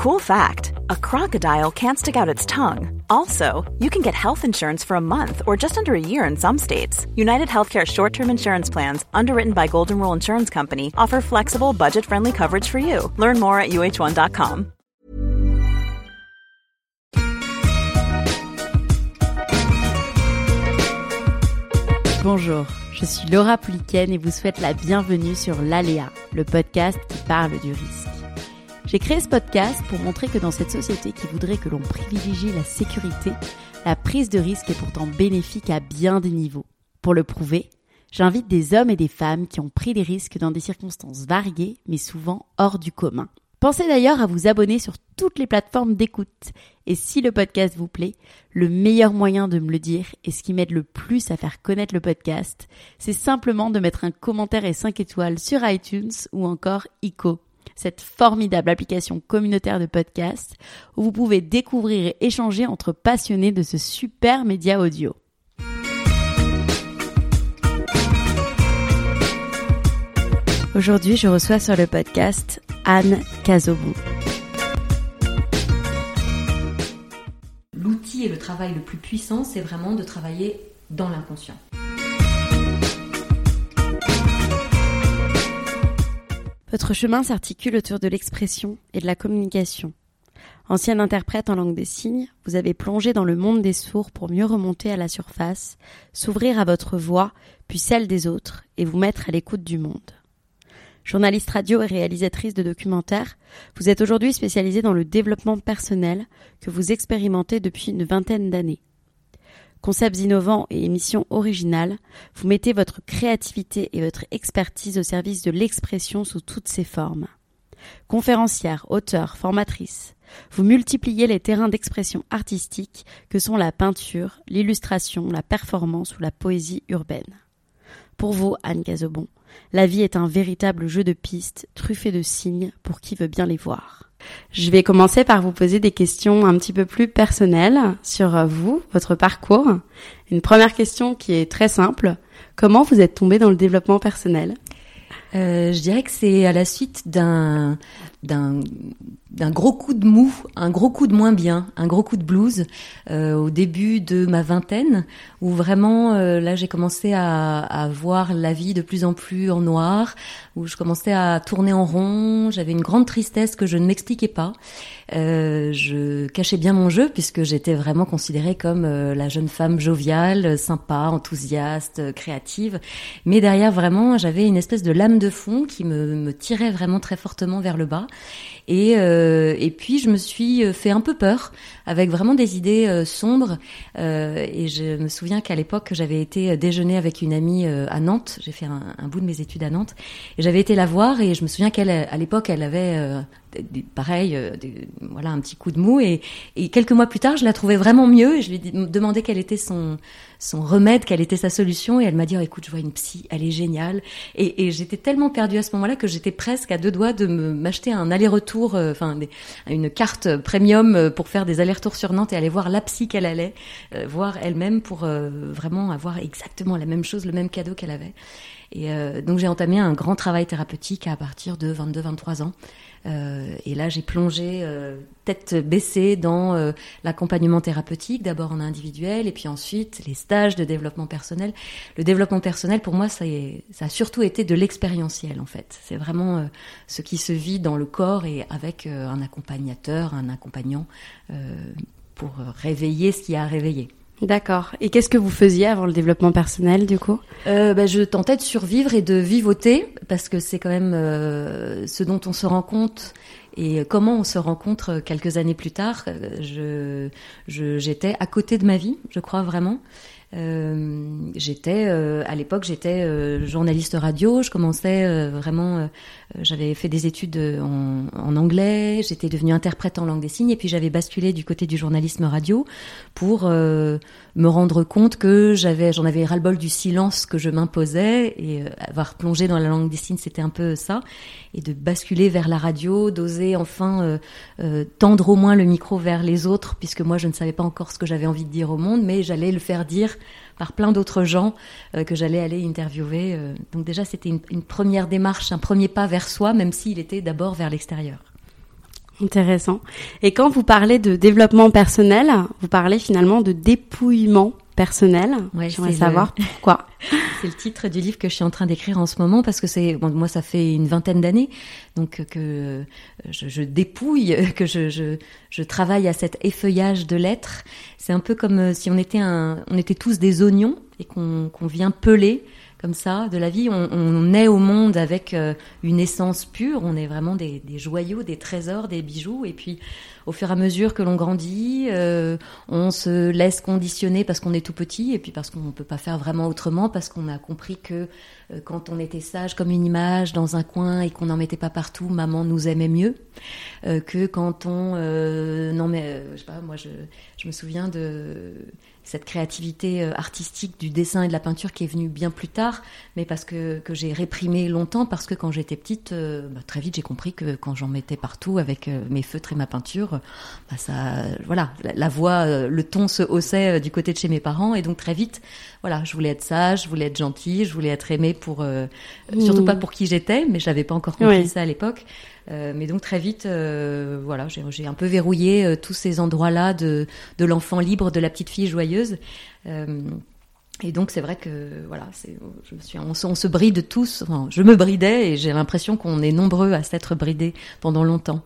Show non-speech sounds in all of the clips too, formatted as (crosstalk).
Cool fact a crocodile can't stick out its tongue. Also, you can get health insurance for a month or just under a year in some states. United Healthcare short term insurance plans, underwritten by Golden Rule Insurance Company, offer flexible, budget friendly coverage for you. Learn more at uh1.com. Bonjour, je suis Laura Pouliken et vous souhaite la bienvenue sur L'Aléa, le podcast qui parle du risque. J'ai créé ce podcast pour montrer que dans cette société qui voudrait que l'on privilégie la sécurité, la prise de risque est pourtant bénéfique à bien des niveaux. Pour le prouver, j'invite des hommes et des femmes qui ont pris des risques dans des circonstances variées, mais souvent hors du commun. Pensez d'ailleurs à vous abonner sur toutes les plateformes d'écoute. Et si le podcast vous plaît, le meilleur moyen de me le dire et ce qui m'aide le plus à faire connaître le podcast, c'est simplement de mettre un commentaire et 5 étoiles sur iTunes ou encore ICO cette formidable application communautaire de podcast où vous pouvez découvrir et échanger entre passionnés de ce super média audio. Aujourd'hui, je reçois sur le podcast Anne Cazobou. L'outil et le travail le plus puissant, c'est vraiment de travailler dans l'inconscient. Votre chemin s'articule autour de l'expression et de la communication. Ancienne interprète en langue des signes, vous avez plongé dans le monde des sourds pour mieux remonter à la surface, s'ouvrir à votre voix, puis celle des autres, et vous mettre à l'écoute du monde. Journaliste radio et réalisatrice de documentaires, vous êtes aujourd'hui spécialisée dans le développement personnel que vous expérimentez depuis une vingtaine d'années. Concepts innovants et émissions originales, vous mettez votre créativité et votre expertise au service de l'expression sous toutes ses formes. Conférencière, auteur, formatrice, vous multipliez les terrains d'expression artistique que sont la peinture, l'illustration, la performance ou la poésie urbaine. Pour vous, Anne Gazobon, la vie est un véritable jeu de pistes truffé de signes pour qui veut bien les voir. Je vais commencer par vous poser des questions un petit peu plus personnelles sur vous, votre parcours. Une première question qui est très simple. Comment vous êtes tombé dans le développement personnel? Euh, je dirais que c'est à la suite d'un d'un gros coup de mou, un gros coup de moins bien, un gros coup de blues euh, au début de ma vingtaine, où vraiment euh, là j'ai commencé à, voir la vie de plus en plus en noir, où je commençais à tourner en rond, j'avais une grande tristesse que je ne m'expliquais pas. Je cachais bien mon jeu puisque j'étais vraiment considérée comme la jeune femme joviale, sympa, enthousiaste, créative, mais derrière vraiment j'avais une espèce de lame de fond qui me, tirait vraiment très fortement vers le bas. Et, euh, et puis je me suis euh, fait un peu peur avec vraiment des idées euh, sombres. Et je me souviens qu'à l'époque j'avais été déjeuner avec une amie à Nantes. J'ai fait un, bout de mes études à Nantes et j'avais été la voir et je me souviens qu'elle à l'époque elle avait pareil, voilà un petit coup de mou et, et, quelques mois plus tard je la trouvais vraiment mieux et je lui ai demandé quel était son son remède, quelle était sa solution et elle m'a dit oh, écoute je vois une psy, elle est géniale et, et j'étais tellement perdue à ce moment-là que j'étais presque à deux doigts de m'acheter un aller-retour, enfin une carte premium pour faire des allers-retours sur Nantes et aller voir la psy qu'elle allait euh, voir elle-même pour euh, vraiment avoir exactement la même chose, le même cadeau qu'elle avait. Et euh, donc j'ai entamé un grand travail thérapeutique à partir de 22-23 ans. Euh, et là, j'ai plongé euh, tête baissée dans euh, l'accompagnement thérapeutique, d'abord en individuel, et puis ensuite les stages de développement personnel. Le développement personnel, pour moi, ça, ça a surtout été de l'expérientiel, en fait. C'est vraiment ce qui se vit dans le corps et avec un accompagnateur, un accompagnant, pour réveiller ce qui a réveillé. D'accord. Et qu'est-ce que vous faisiez avant le développement personnel, du coup? Euh, bah, Je tentais de survivre et de vivoter, parce que c'est quand même euh, ce dont on se rend compte et comment on se rencontre quelques années plus tard. Je, je, j'étais à côté de ma vie, je crois vraiment. Euh, j'étais euh, à l'époque j'étais euh, journaliste radio je commençais euh, vraiment j'avais fait des études en, en anglais j'étais devenue interprète en langue des signes et puis j'avais basculé du côté du journalisme radio pour me rendre compte que j'avais j'en avais ras-le-bol du silence que je m'imposais et avoir plongé dans la langue des signes c'était un peu ça et de basculer vers la radio d'oser enfin tendre au moins le micro vers les autres puisque moi je ne savais pas encore ce que j'avais envie de dire au monde mais j'allais le faire dire par plein d'autres gens euh, que j'allais aller interviewer. Euh. Donc déjà, c'était une, une, première démarche, un premier pas vers soi, même s'il était d'abord vers l'extérieur. Intéressant. Et quand vous parlez de développement personnel, vous parlez finalement de dépouillement personnel. Ouais, J'aimerais savoir pourquoi. (laughs) c'est le titre du livre que je suis en train d'écrire en ce moment parce que c'est bon, moi ça fait une vingtaine d'années donc que je, je dépouille, (laughs) que je, je, je, travaille à cet effeuillage de lettres. C'est un peu comme si on était un, on était tous des oignons et qu'on qu'on vient peler comme ça de la vie. On, on est au monde avec euh, une essence pure. On est vraiment des, des, joyaux, des trésors, des bijoux. Et puis, au fur et à mesure que l'on grandit, euh, on se laisse conditionner parce qu'on est tout petit et puis parce qu'on ne peut pas faire vraiment autrement, parce qu'on a compris que euh, quand on était sage comme une image dans un coin et qu'on n'en mettait pas partout, maman nous aimait mieux euh, que quand on non mais je sais pas moi je, je me souviens de cette créativité euh, artistique du dessin et de la peinture qui est venue bien plus tard, mais parce que, que j'ai réprimé longtemps, parce que quand j'étais petite, euh, bah, très vite j'ai compris que quand j'en mettais partout avec euh, mes feutres et ma peinture, bah, ça, voilà, la, voix, le ton se haussait du côté de chez mes parents, et donc très vite, voilà, je voulais être sage, je voulais être gentille, je voulais être aimée pour, surtout pas mmh. pour qui j'étais, mais j'avais pas encore compris ça à l'époque. Euh, mais donc très vite, euh, voilà, j'ai un peu verrouillé euh, tous ces endroits-là de, de l'enfant libre, de la petite fille joyeuse. et donc c'est vrai que voilà, je me suis, on, on, se bride tous. Enfin, je me bridais et j'ai l'impression qu'on est nombreux à s'être bridés pendant longtemps.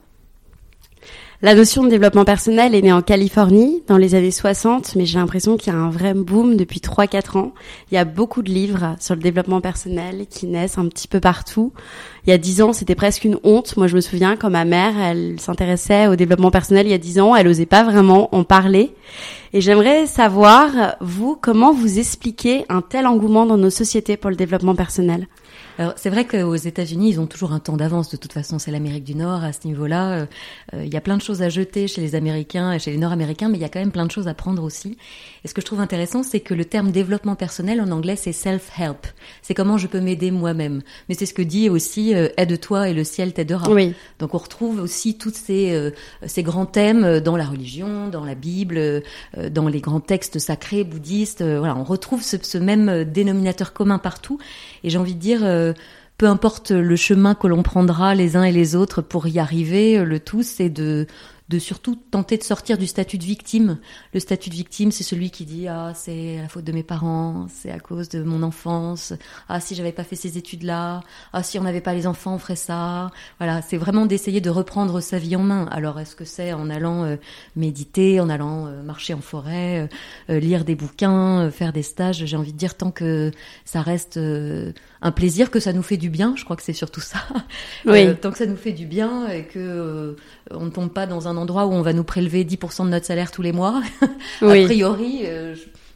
La notion de développement personnel est née en Californie dans les années 60, mais j'ai l'impression qu'il y a un vrai boom depuis 3-4 ans. Il y a beaucoup de livres sur le développement personnel qui naissent un petit peu partout. Il y a 10 ans, c'était presque une honte. Moi, je me souviens quand ma mère, elle s'intéressait au développement personnel il y a 10 ans, elle osait pas vraiment en parler. Et j'aimerais savoir, vous, comment vous expliquez un tel engouement dans nos sociétés pour le développement personnel? Alors c'est vrai qu'aux États-Unis, ils ont toujours un temps d'avance. De toute façon, c'est l'Amérique du Nord à ce niveau-là. Euh, euh, il y a plein de choses à jeter chez les Américains et chez les Nord-Américains, mais il y a quand même plein de choses à prendre aussi. Et ce que je trouve intéressant, c'est que le terme développement personnel en anglais, c'est self-help. C'est comment je peux m'aider moi-même. Mais c'est ce que dit aussi euh, aide-toi et le ciel t'aidera. Oui. Donc on retrouve aussi tous ces, ces grands thèmes dans la religion, dans la Bible, dans les grands textes sacrés bouddhistes. voilà, on retrouve ce, ce même dénominateur commun partout. Et j'ai envie de dire peu importe le chemin que l'on prendra les uns et les autres pour y arriver, le tout c'est de de surtout tenter de sortir du statut de victime. Le statut de victime, c'est celui qui dit ah c'est la faute de mes parents, c'est à cause de mon enfance, ah si j'avais pas fait ces études-là, ah si on n'avait pas les enfants on ferait ça. Voilà, c'est vraiment d'essayer de reprendre sa vie en main. Alors est-ce que c'est en allant euh, méditer, en allant euh, marcher en forêt, euh, lire des bouquins, faire des stages? J'ai envie de dire tant que ça reste un plaisir, que ça nous fait du bien. Je crois que c'est surtout ça. Oui. tant que ça nous fait du bien et que on ne tombe pas dans un endroit où on va nous prélever 10% de notre salaire tous les mois. (laughs) a priori, euh,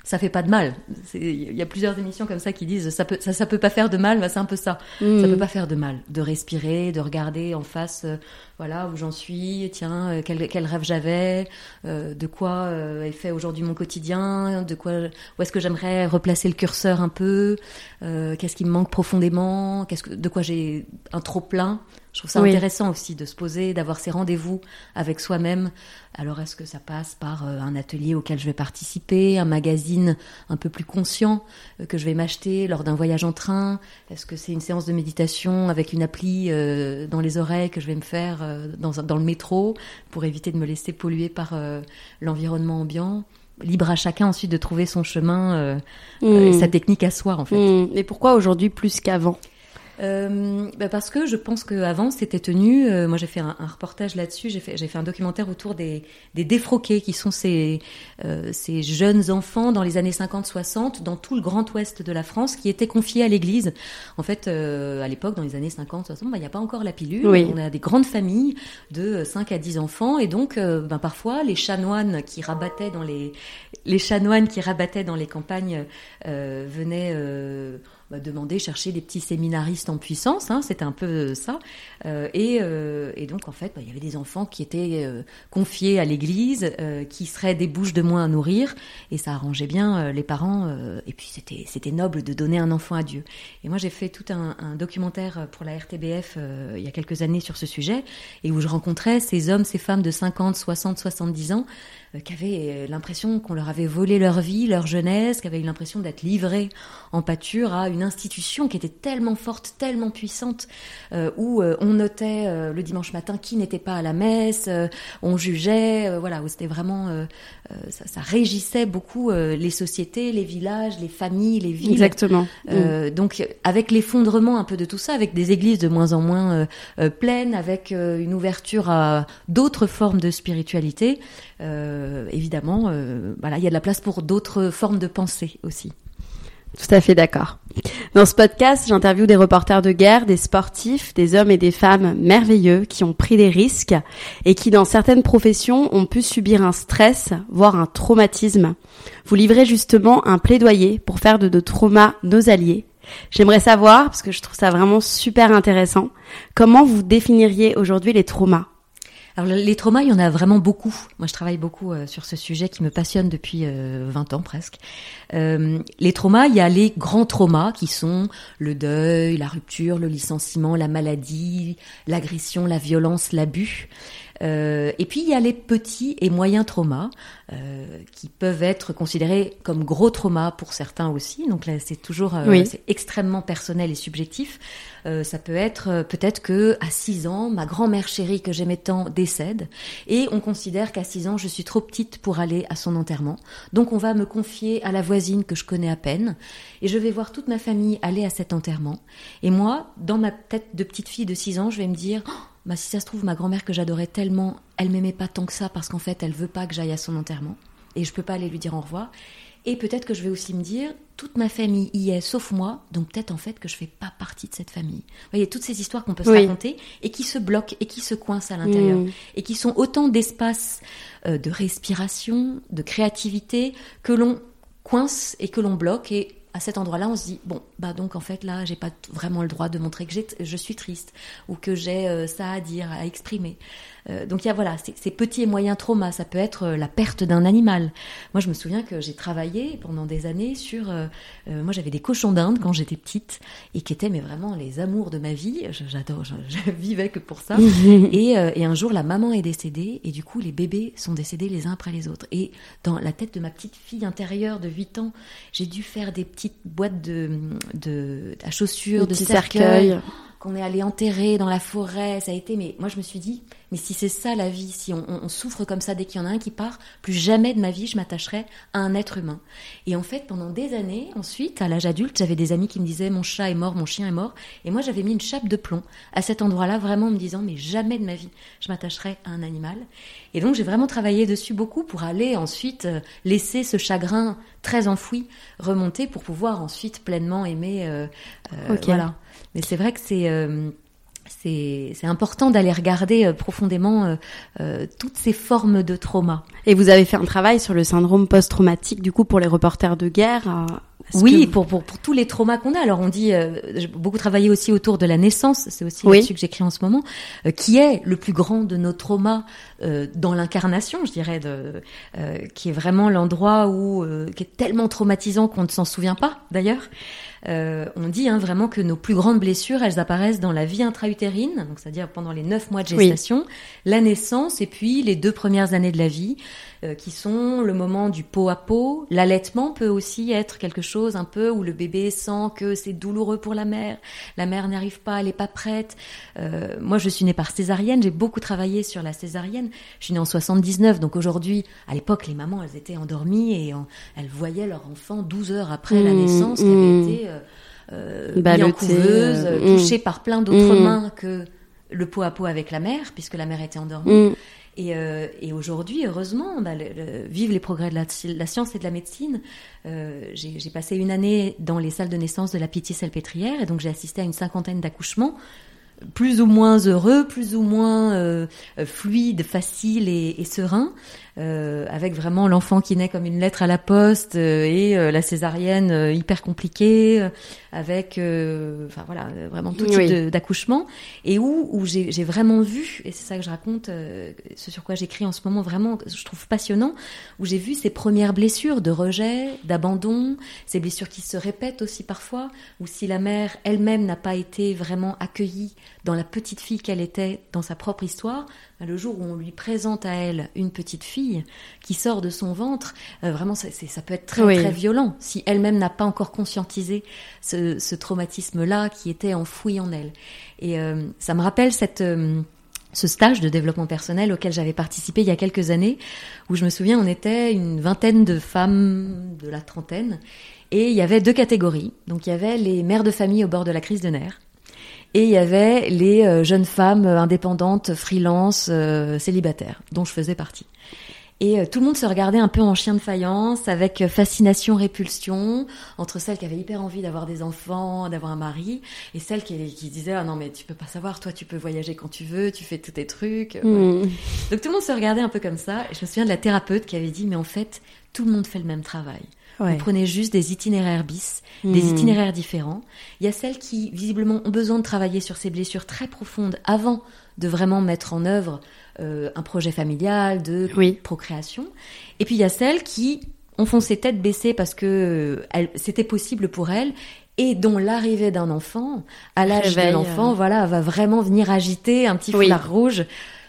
ça fait pas de mal. Il y a plusieurs émissions comme ça qui disent ça peut ça, ça peut pas faire de mal, bah, c'est un peu ça. Ça mm. peut pas faire de mal de respirer, de regarder en face euh, voilà où j'en suis, tiens, euh, quel, quel rêve j'avais, euh, de quoi est fait aujourd'hui mon quotidien, de quoi où est-ce que j'aimerais replacer le curseur un peu, qu'est-ce qui me manque profondément, qu'est-ce que de quoi j'ai un trop plein. Je trouve ça intéressant aussi de se poser, d'avoir ces rendez-vous avec soi-même. Alors est-ce que ça passe par euh, un atelier auquel je vais participer, un magazine un peu plus conscient euh, que je vais m'acheter lors d'un voyage en train? Est-ce que c'est une séance de méditation avec une appli euh, dans les oreilles que je vais me faire dans, dans, le métro pour éviter de me laisser polluer par l'environnement ambiant? Libre à chacun ensuite de trouver son chemin, et sa technique à soi en fait. Mmh. Et pourquoi aujourd'hui plus qu'avant? Euh, bah parce que je pense qu'avant c'était tenu. Euh, moi j'ai fait un, un reportage là-dessus. J'ai fait j'ai fait un documentaire autour des des défroqués qui sont ces euh, ces jeunes enfants dans les années 50-60 dans tout le Grand Ouest de la France qui étaient confiés à l'Église. En fait euh, à l'époque dans les années 50-60 bah, il n'y a pas encore la pilule. Oui. On a des grandes familles de 5 à 10 enfants et donc ben parfois les chanoines qui rabattaient dans les les chanoines qui rabattaient dans les campagnes venaient bah, demander, chercher des petits séminaristes en puissance, hein, c'était un peu ça. Euh, et, euh, et, donc en fait, bah, il y avait des enfants qui étaient euh, confiés à l'Église, euh, qui seraient des bouches de moins à nourrir, et ça arrangeait bien euh, les parents. et puis c'était c'était noble de donner un enfant à Dieu. Et moi j'ai fait tout un, un, documentaire pour la RTBF il y a quelques années sur ce sujet, et où je rencontrais ces hommes, ces femmes de 50, 60, 70 ans qui avaient l'impression qu'on leur avait volé leur vie, leur jeunesse, qui avaient eu l'impression d'être livrés en pâture à une institution qui était tellement forte, tellement puissante, où on notait le dimanche matin qui n'était pas à la messe, on jugeait, voilà, où c'était vraiment, ça, ça, régissait beaucoup les sociétés, les villages, les familles, les villes. Exactement. Donc avec l'effondrement un peu de tout ça, avec des églises de moins en moins pleines, avec une ouverture à d'autres formes de spiritualité, euh, évidemment, euh, voilà, il y a de la place pour d'autres formes de pensée aussi. Tout à fait d'accord. Dans ce podcast, j'interviewe des reporters de guerre, des sportifs, des hommes et des femmes merveilleux qui ont pris des risques et qui, dans certaines professions, ont pu subir un stress, voire un traumatisme. Vous livrez justement un plaidoyer pour faire de nos traumas nos alliés. J'aimerais savoir, parce que je trouve ça vraiment super intéressant, comment vous définiriez aujourd'hui les traumas? Alors les traumas, il y en a vraiment beaucoup. Moi, je travaille beaucoup euh, sur ce sujet qui me passionne depuis 20 euh, ans presque. Euh, les traumas, il y a les grands traumas qui sont le deuil, la rupture, le licenciement, la maladie, l'agression, la violence, l'abus. Euh, et puis il y a les petits et moyens traumas euh, qui peuvent être considérés comme gros traumas pour certains aussi. Donc là, c'est toujours euh, c'est extrêmement personnel et subjectif. Euh, ça peut être euh, peut-être que à 6 ans, ma grand-mère chérie que j'aimais tant décède et on considère qu'à 6 ans, je suis trop petite pour aller à son enterrement. Donc on va me confier à la voisine que je connais à peine et je vais voir toute ma famille aller à cet enterrement. Et moi, dans ma tête de petite fille de 6 ans, je vais me dire oh, bah, si ça se trouve, ma grand-mère que j'adorais tellement, elle m'aimait pas tant que ça parce qu'en fait, elle veut pas que j'aille à son enterrement et je peux pas aller lui dire au revoir. Et peut-être que je vais aussi me dire, toute ma famille y est, sauf moi, donc peut-être en fait que je fais pas partie de cette famille. Vous voyez, toutes ces histoires qu'on peut se raconter et qui se bloquent et qui se coincent à l'intérieur mm. et qui sont autant d'espaces euh, de respiration, de créativité que l'on coince et que l'on bloque et à cet endroit-là, on se dit bon, bah donc en fait là, j'ai pas vraiment le droit de montrer que je suis triste ou que j'ai euh, ça à dire, à exprimer. Euh, donc il y a voilà, ces petits et moyens traumas. Ça peut être euh, la perte d'un animal. Moi, je me souviens que j'ai travaillé pendant des années sur. moi, j'avais des cochons d'Inde quand j'étais petite et qui étaient mais vraiment les amours de ma vie. J'adore, je, (laughs) je, vivais que pour ça. (laughs) et, et un jour, la maman est décédée et du coup, les bébés sont décédés les uns après les autres. Et dans la tête de ma petite fille intérieure de 8 ans, j'ai dû faire des petites boîtes de, de à chaussures, de cercueils qu'on est allé enterrer dans la forêt. Ça a été, mais moi je me suis dit, mais si c'est ça la vie, si on, souffre comme ça dès qu'il y en a un qui part, plus jamais de ma vie je m'attacherai à un être humain. Et en fait, pendant des années, ensuite, à l'âge adulte, j'avais des amis qui me disaient mon chat est mort, mon chien est mort, et moi j'avais mis une chape de plomb à cet endroit-là, vraiment en me disant mais jamais de ma vie je m'attacherai à un animal. Et donc j'ai vraiment travaillé dessus beaucoup pour aller ensuite euh, laisser ce chagrin très enfoui remonter pour pouvoir ensuite pleinement aimer. Euh, euh, Voilà. Mais c'est vrai que c'est euh, c'est important d'aller regarder euh, profondément euh, toutes ces formes de trauma. Et vous avez fait un travail sur le syndrome post-traumatique, du coup, pour les reporters de guerre oui, pour, pour, pour, tous les traumas qu'on a. Alors on dit, j'ai beaucoup travaillé aussi autour de la naissance, c'est aussi oui. là-dessus que j'écris en ce moment, qui est le plus grand de nos traumas dans l'incarnation, je dirais, de, qui est vraiment l'endroit où qui est tellement traumatisant qu'on ne s'en souvient pas d'ailleurs. Euh, on dit hein, vraiment que nos plus grandes blessures, elles apparaissent dans la vie intra-utérine, donc c'est-à-dire pendant les neuf mois de gestation, la naissance et puis les deux premières années de la vie. Euh, qui sont le moment du pot à pot. L'allaitement peut aussi être quelque chose un peu où le bébé sent que c'est douloureux pour la mère, la mère n'arrive pas, elle n'est pas prête. Euh, moi, je suis née par césarienne, j'ai beaucoup travaillé sur la césarienne. Je suis née en 79, donc aujourd'hui, à l'époque, les mamans, elles étaient endormies et elles voyaient leur enfant 12 heures après la mmh, naissance, qui avait mmh. été euh, euh mis en couveuse, mmh. touché par plein d'autres mains que le pot à pot avec la mère, puisque la mère était endormie. Et, euh, et aujourd'hui, heureusement, bah, le, vive les progrès de la, science et de la médecine. Euh, j'ai passé une année dans les salles de naissance de la Pitié-Salpêtrière, et donc j'ai assisté à une cinquantaine d'accouchements plus ou moins heureux, plus ou moins euh, fluide, facile et, et serein. Euh, avec vraiment l'enfant qui naît comme une lettre à la poste euh, et euh, la césarienne hyper compliquée, avec, enfin voilà, vraiment tout type d'accouchement, et où, où j'ai vraiment vu, et c'est ça que je raconte, ce sur quoi j'écris en ce moment, vraiment, je trouve passionnant, où j'ai vu ces premières blessures de rejet, d'abandon, ces blessures qui se répètent aussi parfois, où si la mère elle-même n'a pas été vraiment accueillie dans la petite fille qu'elle était dans sa propre histoire, le jour où on lui présente à elle une petite fille qui sort de son ventre, euh, vraiment ça, ça peut être très très violent si elle-même n'a pas encore conscientisé ce, ce traumatisme-là qui était enfoui en elle. Et euh, ça me rappelle cette euh, ce stage de développement personnel auquel j'avais participé il y a quelques années, où je me souviens, on était une vingtaine de femmes de la trentaine, et il y avait deux catégories. Donc il y avait les mères de famille au bord de la crise de nerfs, et il y avait les euh, jeunes femmes indépendantes, freelance, euh, célibataires, dont je faisais partie. Et euh, tout le monde se regardait un peu en chien de faïence, avec fascination, répulsion, entre celles qui avaient hyper envie d'avoir des enfants, d'avoir un mari, et celles qui, qui, disaient ah non mais tu peux pas savoir, toi tu peux voyager quand tu veux, tu fais tous tes trucs. Hmm. Donc tout le monde se regardait un peu comme ça. Et je me souviens de la thérapeute qui avait dit mais en fait tout le monde fait le même travail. Vous prenez juste des itinéraires bis, des hmm. itinéraires différents. Il y a celles qui, visiblement, ont besoin de travailler sur ces blessures très profondes avant de vraiment mettre en œuvre euh, un projet familial, de procréation. Et puis il y a celles qui ont foncé tête baissée parce que euh, c'était possible pour elles et dont l'arrivée d'un enfant, à l'âge de l'enfant, euh. voilà, va vraiment venir agiter un petit foulard rouge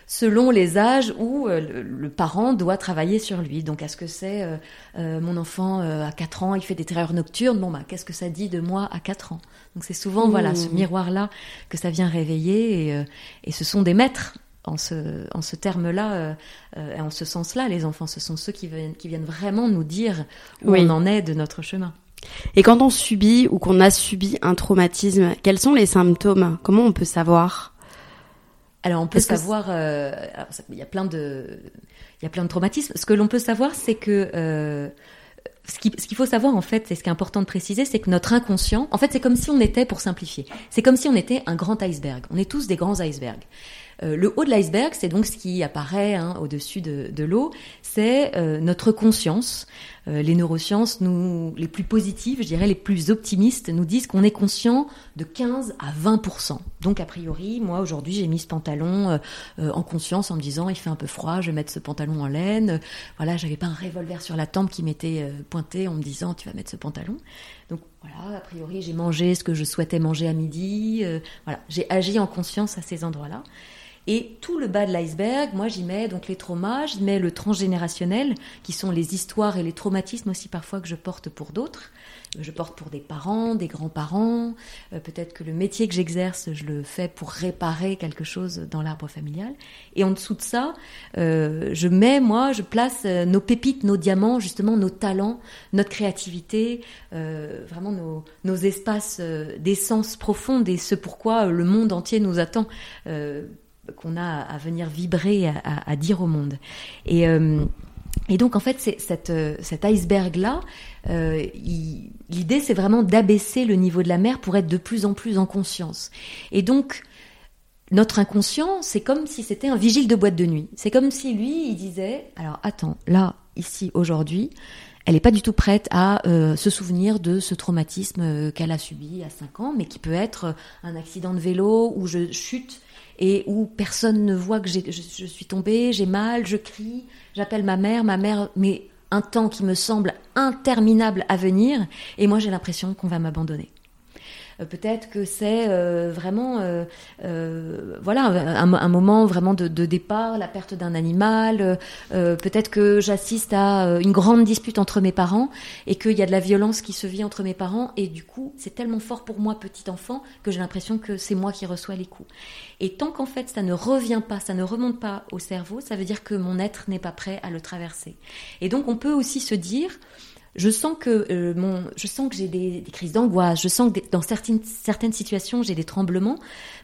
selon les âges où euh, le, parent doit travailler sur lui. Donc, est-ce que c'est euh, euh, mon enfant à 4 ans, il fait des terreurs nocturnes? Bon, bah, qu'est-ce que ça dit de moi à 4 ans? Donc, c'est souvent voilà ce mmh. miroir-là que ça vient réveiller, et, et ce sont des maîtres. En ce, en ce terme-là, en ce sens-là, les enfants, ce sont ceux qui viennent, qui viennent vraiment nous dire où on en est de notre chemin. Et quand on subit ou qu'on a subi un traumatisme, quels sont les symptômes? Comment on peut savoir? Alors on peut savoir, euh, il y a plein de, il y a plein de traumatismes. Ce que l'on peut savoir, c'est que euh, ce qu'il faut savoir en fait, et ce qui est important de préciser, c'est que notre inconscient, en fait, c'est comme si on était, pour simplifier, c'est comme si on était un grand iceberg. On est tous des grands icebergs. Euh, le haut de l'iceberg, c'est donc ce qui apparaît hein, au-dessus de, de l'eau, c'est euh, notre conscience. Euh, les neurosciences, les plus positives, je dirais les plus optimistes, nous disent qu'on est conscient de 15 à 20% Donc a priori, moi aujourd'hui, j'ai mis ce pantalon en conscience en me disant il fait un peu froid, je vais mettre ce pantalon en laine. Voilà, j'avais pas un revolver sur la tempe qui m'était pointé en me disant tu vas mettre ce pantalon. Donc voilà, a priori, j'ai mangé ce que je souhaitais manger à midi. voilà, j'ai agi en conscience à ces endroits-là. Et tout le bas de l'iceberg, moi j'y mets donc les traumas, j'y mets le transgénérationnel, qui sont les histoires et les traumatismes aussi parfois que je porte pour d'autres. Euh, je porte pour des parents, des grands-parents. Euh, peut-être que le métier que j'exerce, je le fais pour réparer quelque chose dans l'arbre familial. Et en dessous de ça, euh, je mets, moi, je place nos pépites, nos diamants, justement nos talents, notre créativité, vraiment nos, nos espaces d'essence profonde et ce pourquoi le monde entier nous attend qu'on a à venir vibrer, à, dire au monde. Et, euh, donc, en fait, cette, cet iceberg-là, euh, l'idée, c'est vraiment d'abaisser le niveau de la mer pour être de plus en plus en conscience. Et donc, notre inconscient, c'est comme si c'était un vigile de boîte de nuit. C'est comme si lui, il disait, alors attends, là, ici, aujourd'hui, elle n'est pas du tout prête à euh, se souvenir de ce traumatisme qu'elle a subi à 5 ans, mais qui peut être un accident de vélo où je chute et où personne ne voit que je, suis tombée, j'ai mal, je crie, j'appelle ma mère, ma mère, mais un temps qui me semble interminable à venir, et moi j'ai l'impression qu'on va m'abandonner. Euh, peut-être que c'est euh, vraiment euh, voilà un, moment vraiment de, départ, la perte d'un animal. Peut-être que j'assiste à une grande dispute entre mes parents et qu'il y a de la violence qui se vit entre mes parents et du coup c'est tellement fort pour moi petit enfant que j'ai l'impression que c'est moi qui reçois les coups. Et tant qu'en fait ça ne revient pas, ça ne remonte pas au cerveau, ça veut dire que mon être n'est pas prêt à le traverser. Et donc on peut aussi se dire je sens que euh, mon, je sens que j'ai des, crises d'angoisse, je sens que dans certaines, certaines situations j'ai des tremblements,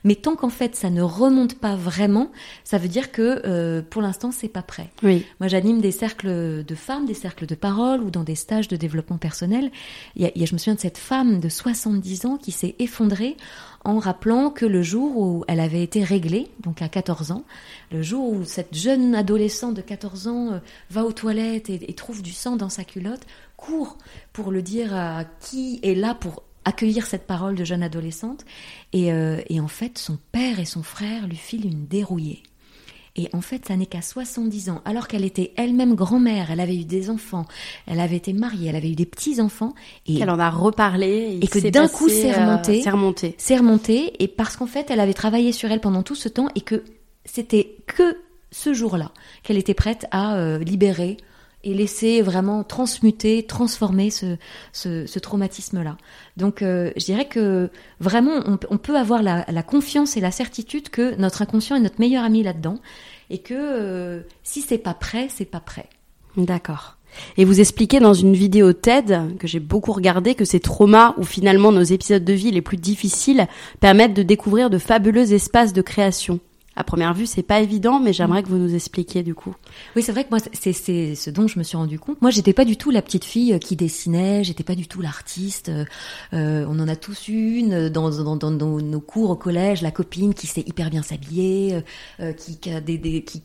mais tant qu'en fait ça ne remonte pas vraiment, ça veut dire que euh, pour l'instant c'est pas prêt. Oui. Moi j'anime des cercles de femmes, des cercles de parole ou dans des stages de développement personnel. Il y a, je me souviens de cette femme de 70 ans qui s'est effondrée en rappelant que le jour où elle avait été réglée, donc à 14 ans, le jour où cette jeune adolescente de 14 ans euh, va aux toilettes et, trouve du sang dans sa culotte, court pour le dire à qui est là pour accueillir cette parole de jeune adolescente. Et, euh, et en fait, son père et son frère lui filent une dérouillée. Et en fait, ça n'est qu'à 70 ans, alors qu'elle était elle-même grand-mère, elle avait eu des enfants, elle avait été mariée, elle avait eu des petits-enfants. Et elle en a reparlé. Et, que d'un coup, c'est remonté. c'est remonté. C'est remonté. Et parce qu'en fait, elle avait travaillé sur elle pendant tout ce temps et que c'était que ce jour-là qu'elle était prête à euh, libérer et laisser vraiment transmuter, transformer ce, ce, traumatisme-là. Donc euh, je dirais que vraiment on, peut avoir la, confiance et la certitude que notre inconscient est notre meilleur ami là-dedans et que euh, si c'est pas prêt, c'est pas prêt. D'accord. Et vous expliquez dans une vidéo TED que j'ai beaucoup regardé que ces traumas ou finalement nos épisodes de vie les plus difficiles permettent de découvrir de fabuleux espaces de création à première vue, c'est pas évident, mais j'aimerais que vous nous expliquiez du coup. Oui, c'est vrai que moi, c'est ce dont je me suis rendu compte. Moi, j'étais pas du tout la petite fille euh, qui dessinait, j'étais pas du tout l'artiste. Euh, on en a tous une dans, dans, dans, nos cours au collège, la copine qui sait hyper bien s'habiller, euh, qui, qui, qui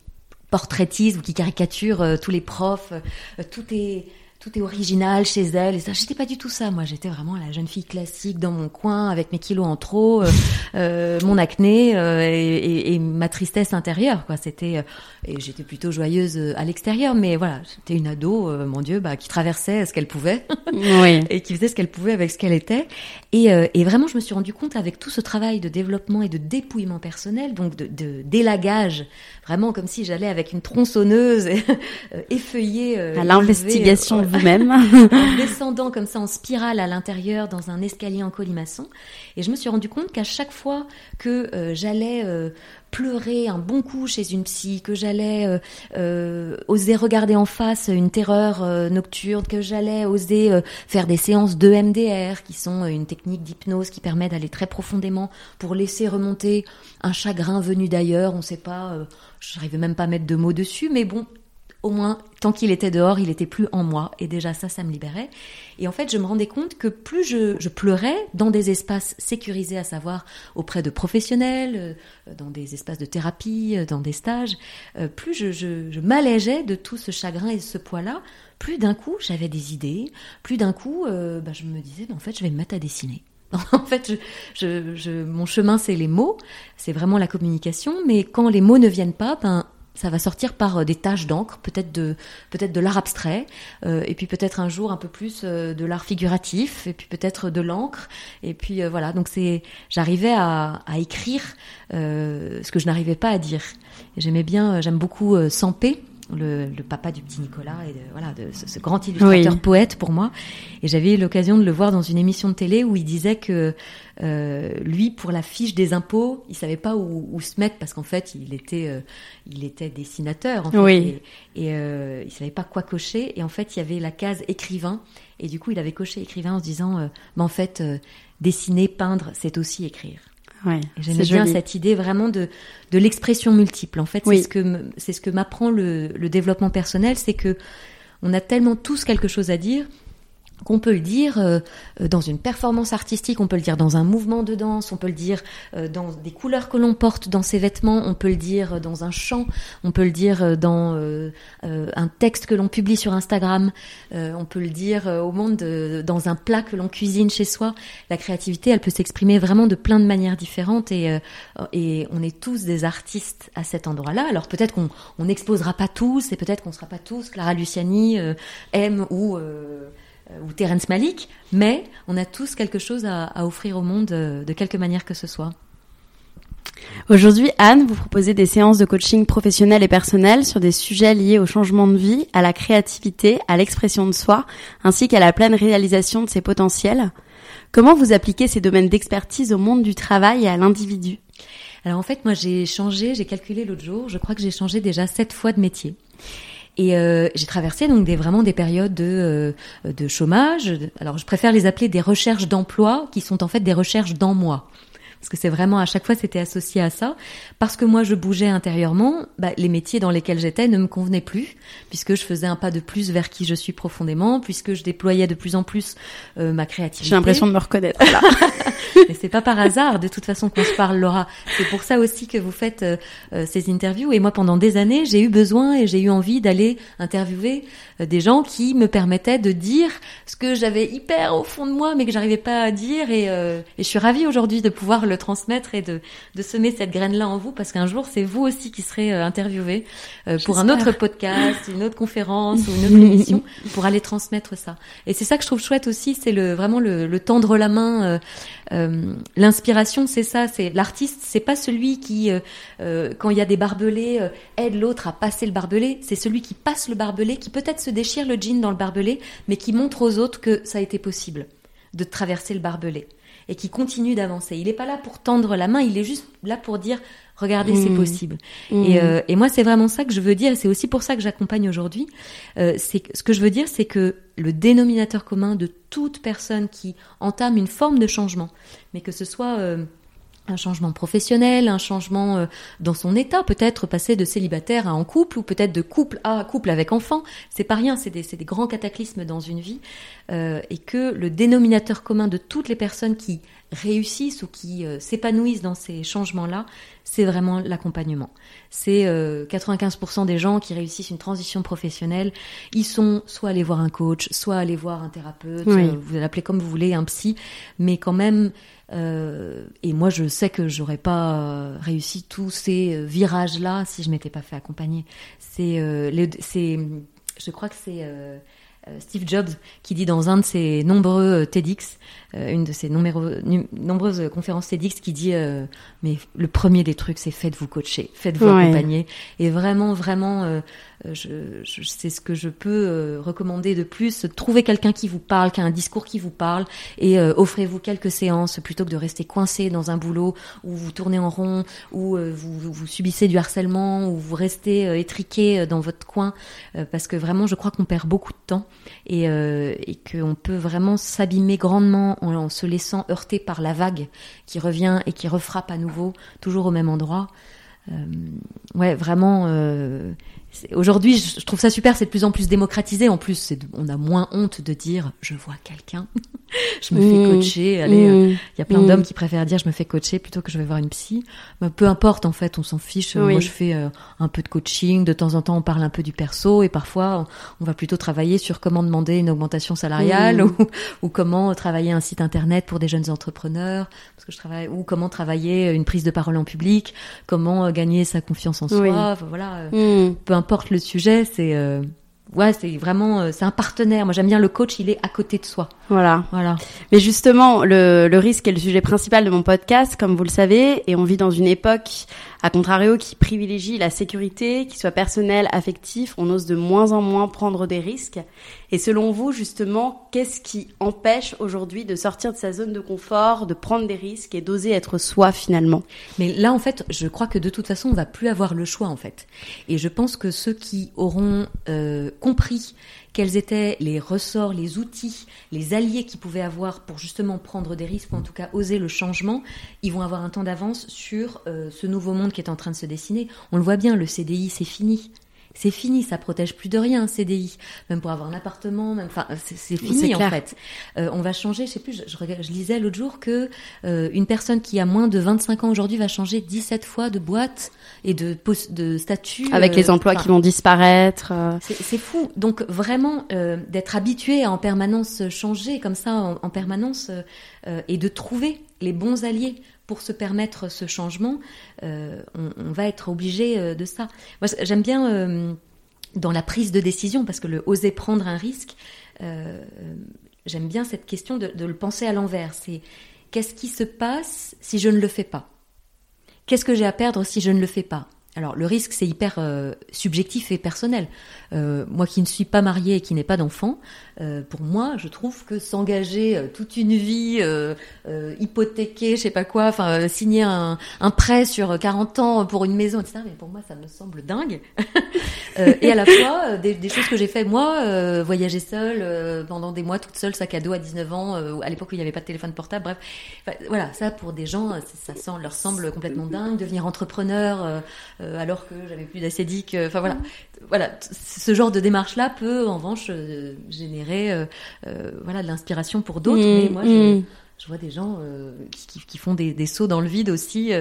portraitise ou qui caricature euh, tous les profs. tout est tout est original chez elle et ça. J'étais pas du tout ça moi. J'étais vraiment la jeune fille classique dans mon coin avec mes kilos en trop euh, (laughs) euh mon acné euh, et, et, et, ma tristesse intérieure quoi. C'était euh, et j'étais plutôt joyeuse à l'extérieur. Mais voilà j'étais une ado mon dieu bah qui traversait ce qu'elle pouvait (laughs) oui. et qui faisait ce qu'elle pouvait avec ce qu'elle était. Et, et vraiment je me suis rendu compte avec tout ce travail de développement et de dépouillement personnel donc de, de d'élagage vraiment comme si j'allais avec une tronçonneuse (laughs) effeuiller à l'investigation vous-même. (laughs) en (laughs) descendant comme ça en spirale à l'intérieur dans un escalier en colimaçon. Et je me suis rendu compte qu'à chaque fois que euh, j'allais euh, pleurer un bon coup chez une psy, que j'allais euh, oser regarder en face une terreur nocturne, que j'allais oser faire des séances de MDR, qui sont une technique d'hypnose qui permet d'aller très profondément pour laisser remonter un chagrin venu d'ailleurs. On ne sait pas, je n'arrivais même pas à mettre de mots dessus, mais bon, au moins, tant qu'il était dehors, il était plus en moi. Et déjà, ça, ça me libérait. Et en fait, je me rendais compte que plus je, pleurais dans des espaces sécurisés, à savoir auprès de professionnels, euh, dans des espaces de thérapie, euh, dans des stages, euh, plus je, je, m'allégeais de tout ce chagrin et ce poids-là, plus d'un coup, j'avais des idées, plus d'un coup, bah, je me disais, en fait, je vais me mettre à dessiner. (laughs) en fait, je, je, mon chemin, c'est les mots, c'est vraiment la communication, mais quand les mots ne viennent pas, ben, ça va sortir par euh, des taches d'encre, peut-être de peut-être de l'art abstrait, euh, et puis peut-être un jour un peu plus euh, de l'art figuratif, et puis peut-être de l'encre, et puis voilà. Donc c'est, j'arrivais à, à, écrire ce que je n'arrivais pas à dire. J'aimais bien, j'aime beaucoup Sampé, le, le, papa du petit Nicolas et de, voilà de ce, grand illustrateur poète pour moi. Et j'avais eu l'occasion de le voir dans une émission de télé où il disait que euh, lui, pour la fiche des impôts, il savait pas où, où se mettre parce qu'en fait, il était euh, il était dessinateur en fait, oui. et, et euh, il savait pas quoi cocher. Et en fait, il y avait la case écrivain et du coup, il avait coché écrivain en se disant, euh, mais en fait, euh, dessiner, peindre, c'est aussi écrire. Ouais, J'aimais bien cette idée vraiment de, de l'expression multiple. En fait, c'est ce que c'est ce que m'apprend le, le développement personnel, c'est que on a tellement tous quelque chose à dire qu'on peut le dire euh, dans une performance artistique, on peut le dire dans un mouvement de danse, on peut le dire euh, dans des couleurs que l'on porte dans ses vêtements, on peut le dire dans un chant, on peut le dire dans euh, un texte que l'on publie sur Instagram, on peut le dire au monde dans un plat que l'on cuisine chez soi. La créativité, elle peut s'exprimer vraiment de plein de manières différentes et, et on est tous des artistes à cet endroit-là. Alors peut-être qu'on n'exposera pas tous et peut-être qu'on ne sera pas tous Clara Luciani, M ou euh, ou Terence Malik, mais on a tous quelque chose à, offrir au monde euh, de quelque manière que ce soit. Aujourd'hui, Anne, vous proposez des séances de coaching professionnel et personnel sur des sujets liés au changement de vie, à la créativité, à l'expression de soi, ainsi qu'à la pleine réalisation de ses potentiels. Comment vous appliquez ces domaines d'expertise au monde du travail et à l'individu? Alors en fait, moi j'ai changé, j'ai calculé l'autre jour, je crois que j'ai changé déjà sept fois de métier. Et euh, j'ai traversé donc des vraiment des périodes de, euh, de chômage. Alors je préfère les appeler des recherches d'emploi, qui sont en fait des recherches dans moi parce que c'est vraiment à chaque fois c'était associé à ça, parce que moi je bougeais intérieurement, bah, les métiers dans lesquels j'étais ne me convenaient plus, puisque je faisais un pas de plus vers qui je suis profondément, puisque je déployais de plus en plus euh, ma créativité. J'ai l'impression de me reconnaître. (laughs) Mais c'est pas par hasard, de toute façon, qu'on se parle, Laura. C'est pour ça aussi que vous faites euh, euh, ces interviews. Et moi, pendant des années, j'ai eu besoin et j'ai eu envie d'aller interviewer euh, des gens qui me permettaient de dire ce que j'avais hyper au fond de moi, mais que j'arrivais pas à dire. Et, et je suis ravie aujourd'hui de pouvoir le transmettre et de, de semer cette graine-là en vous, parce qu'un jour, c'est vous aussi qui serez interviewé pour un autre podcast, une autre conférence ou une (laughs) autre émission, pour aller transmettre ça. Et c'est ça que je trouve chouette aussi, c'est le vraiment le, le tendre la main. Euh, euh, l'inspiration, c'est ça. C'est l'artiste, c'est pas celui qui, euh, quand il y a des barbelés, aide l'autre à passer le barbelé. C'est celui qui passe le barbelé, qui peut-être se déchire le jean dans le barbelé, mais qui montre aux autres que ça a été possible de traverser le barbelé et qui continue d'avancer. Il n'est pas là pour tendre la main, il est juste là pour dire regardez, c'est mmh. possible. Mmh. Et, et, moi, c'est vraiment ça que je veux dire. C'est aussi pour ça que j'accompagne aujourd'hui. Euh, c'est ce que je veux dire, c'est que le dénominateur commun de toute personne qui entame une forme de changement, mais que ce soit euh, un changement professionnel, un changement euh, dans son état, peut-être passer de célibataire à en couple, ou peut-être de couple à couple avec enfant, c'est pas rien, c'est des, des, grands cataclysmes dans une vie, euh, et que le dénominateur commun de toutes les personnes qui réussissent ou qui euh, s'épanouissent dans ces changements-là, c'est vraiment l'accompagnement. C'est 95% des gens qui réussissent une transition professionnelle, ils sont soit allés voir un coach, soit allés voir un thérapeute, vous l'appelez comme vous voulez, un psy, mais quand même euh, et moi, je sais que j'aurais pas euh, réussi tous ces euh, virages-là si je m'étais pas fait accompagner. C'est, c'est, je crois que c'est Steve Jobs qui dit dans un de ses nombreux TEDx, une de ses nombreuses conférences TEDx, qui dit mais le premier des trucs, c'est faites-vous coacher, faites-vous accompagner, et vraiment, vraiment je, je c'est ce que je peux euh, recommander de plus. Trouvez quelqu'un qui vous parle, qui a un discours qui vous parle, et euh, offrez-vous quelques séances plutôt que de rester coincé dans un boulot où vous tournez en rond, où vous, vous, subissez du harcèlement, où vous restez étriqué dans votre coin, parce que vraiment, je crois qu'on perd beaucoup de temps et, et qu'on peut vraiment s'abîmer grandement en, en se laissant heurter par la vague qui revient et qui refrappe à nouveau, toujours au même endroit. Euh, ouais, vraiment, euh, Aujourd'hui, je trouve ça super, c'est de plus en plus démocratisé. En plus, on a moins honte de dire je vois quelqu'un, (laughs) je me fais mmh. coacher. Allez, euh, mmh. il y a plein mmh. d'hommes qui préfèrent dire je me fais coacher plutôt que je vais voir une psy. Mais peu importe, en fait, on s'en fiche. Moi, je fais euh, un peu de coaching. De temps en temps, on parle un peu du perso et parfois, on va plutôt travailler sur comment demander une augmentation salariale (laughs) ou, ou, comment travailler un site internet pour des jeunes entrepreneurs. Parce que je travaille ou comment travailler une prise de parole en public, comment euh, gagner sa confiance en soi. voilà, peu importe le sujet, c'est euh, ouais, c'est vraiment euh, c'est un partenaire. Moi, j'aime bien le coach, il est à côté de soi. Voilà. Voilà. Mais justement, le, le risque est le sujet principal de mon podcast, comme vous le savez, et on vit dans une époque à contrario, qui privilégie la sécurité, qui soit personnel, affectif, on ose de moins en moins prendre des risques. Et selon vous, justement, qu'est-ce qui empêche aujourd'hui de sortir de sa zone de confort, de prendre des risques et d'oser être soi finalement? Mais là, en fait, je crois que de toute façon, on va plus avoir le choix, en fait. Et je pense que ceux qui auront euh, compris quels étaient les ressorts, les outils, les alliés qu'ils pouvaient avoir pour justement prendre des risques ou en tout cas oser le changement, ils vont avoir un temps d'avance sur euh, ce nouveau monde qui est en train de se dessiner. On le voit bien, le CDI, c'est fini c'est fini, ça protège plus de rien, CDI. Même pour avoir un appartement, même, enfin, c'est fini en fait. Euh, on va changer, je sais plus, je, je, lisais l'autre jour que euh, une personne qui a moins de 25 ans aujourd'hui va changer 17 fois de boîte et de, de statut. Avec les euh, emplois qui vont disparaître. C'est fou. Donc vraiment, d'être habitué à en permanence changer comme ça, en, en permanence, et de trouver les bons alliés pour se permettre ce changement, euh, on, va être obligé euh, de ça. Moi, j'aime bien euh, dans la prise de décision, parce que le oser prendre un risque, j'aime bien cette question de, de le penser à l'envers. C'est qu'est-ce qui se passe si je ne le fais pas? Qu'est-ce que j'ai à perdre si je ne le fais pas? Alors le risque c'est hyper euh, subjectif et personnel. Euh, moi qui ne suis pas mariée et qui n'ai pas d'enfant, euh, pour moi je trouve que s'engager toute une vie hypothéquée, je sais pas quoi, enfin signer un, un, prêt sur 40 ans pour une maison, etc. Mais pour moi ça me semble dingue. (laughs) et à la fois des, des choses que j'ai fait moi, voyager seule pendant des mois toute seule, sac à dos à 19 ans, à l'époque où il n'y avait pas de téléphone portable, bref, voilà ça pour des gens ça, ça leur semble complètement dingue, devenir entrepreneur euh, alors que j'avais plus d'acédique. Euh, enfin voilà, voilà, ce genre de démarche là peut en revanche euh, générer voilà de l'inspiration pour d'autres. Mmh, mais moi, je, mmh. je vois des gens qui, qui, font des, des, sauts dans le vide aussi,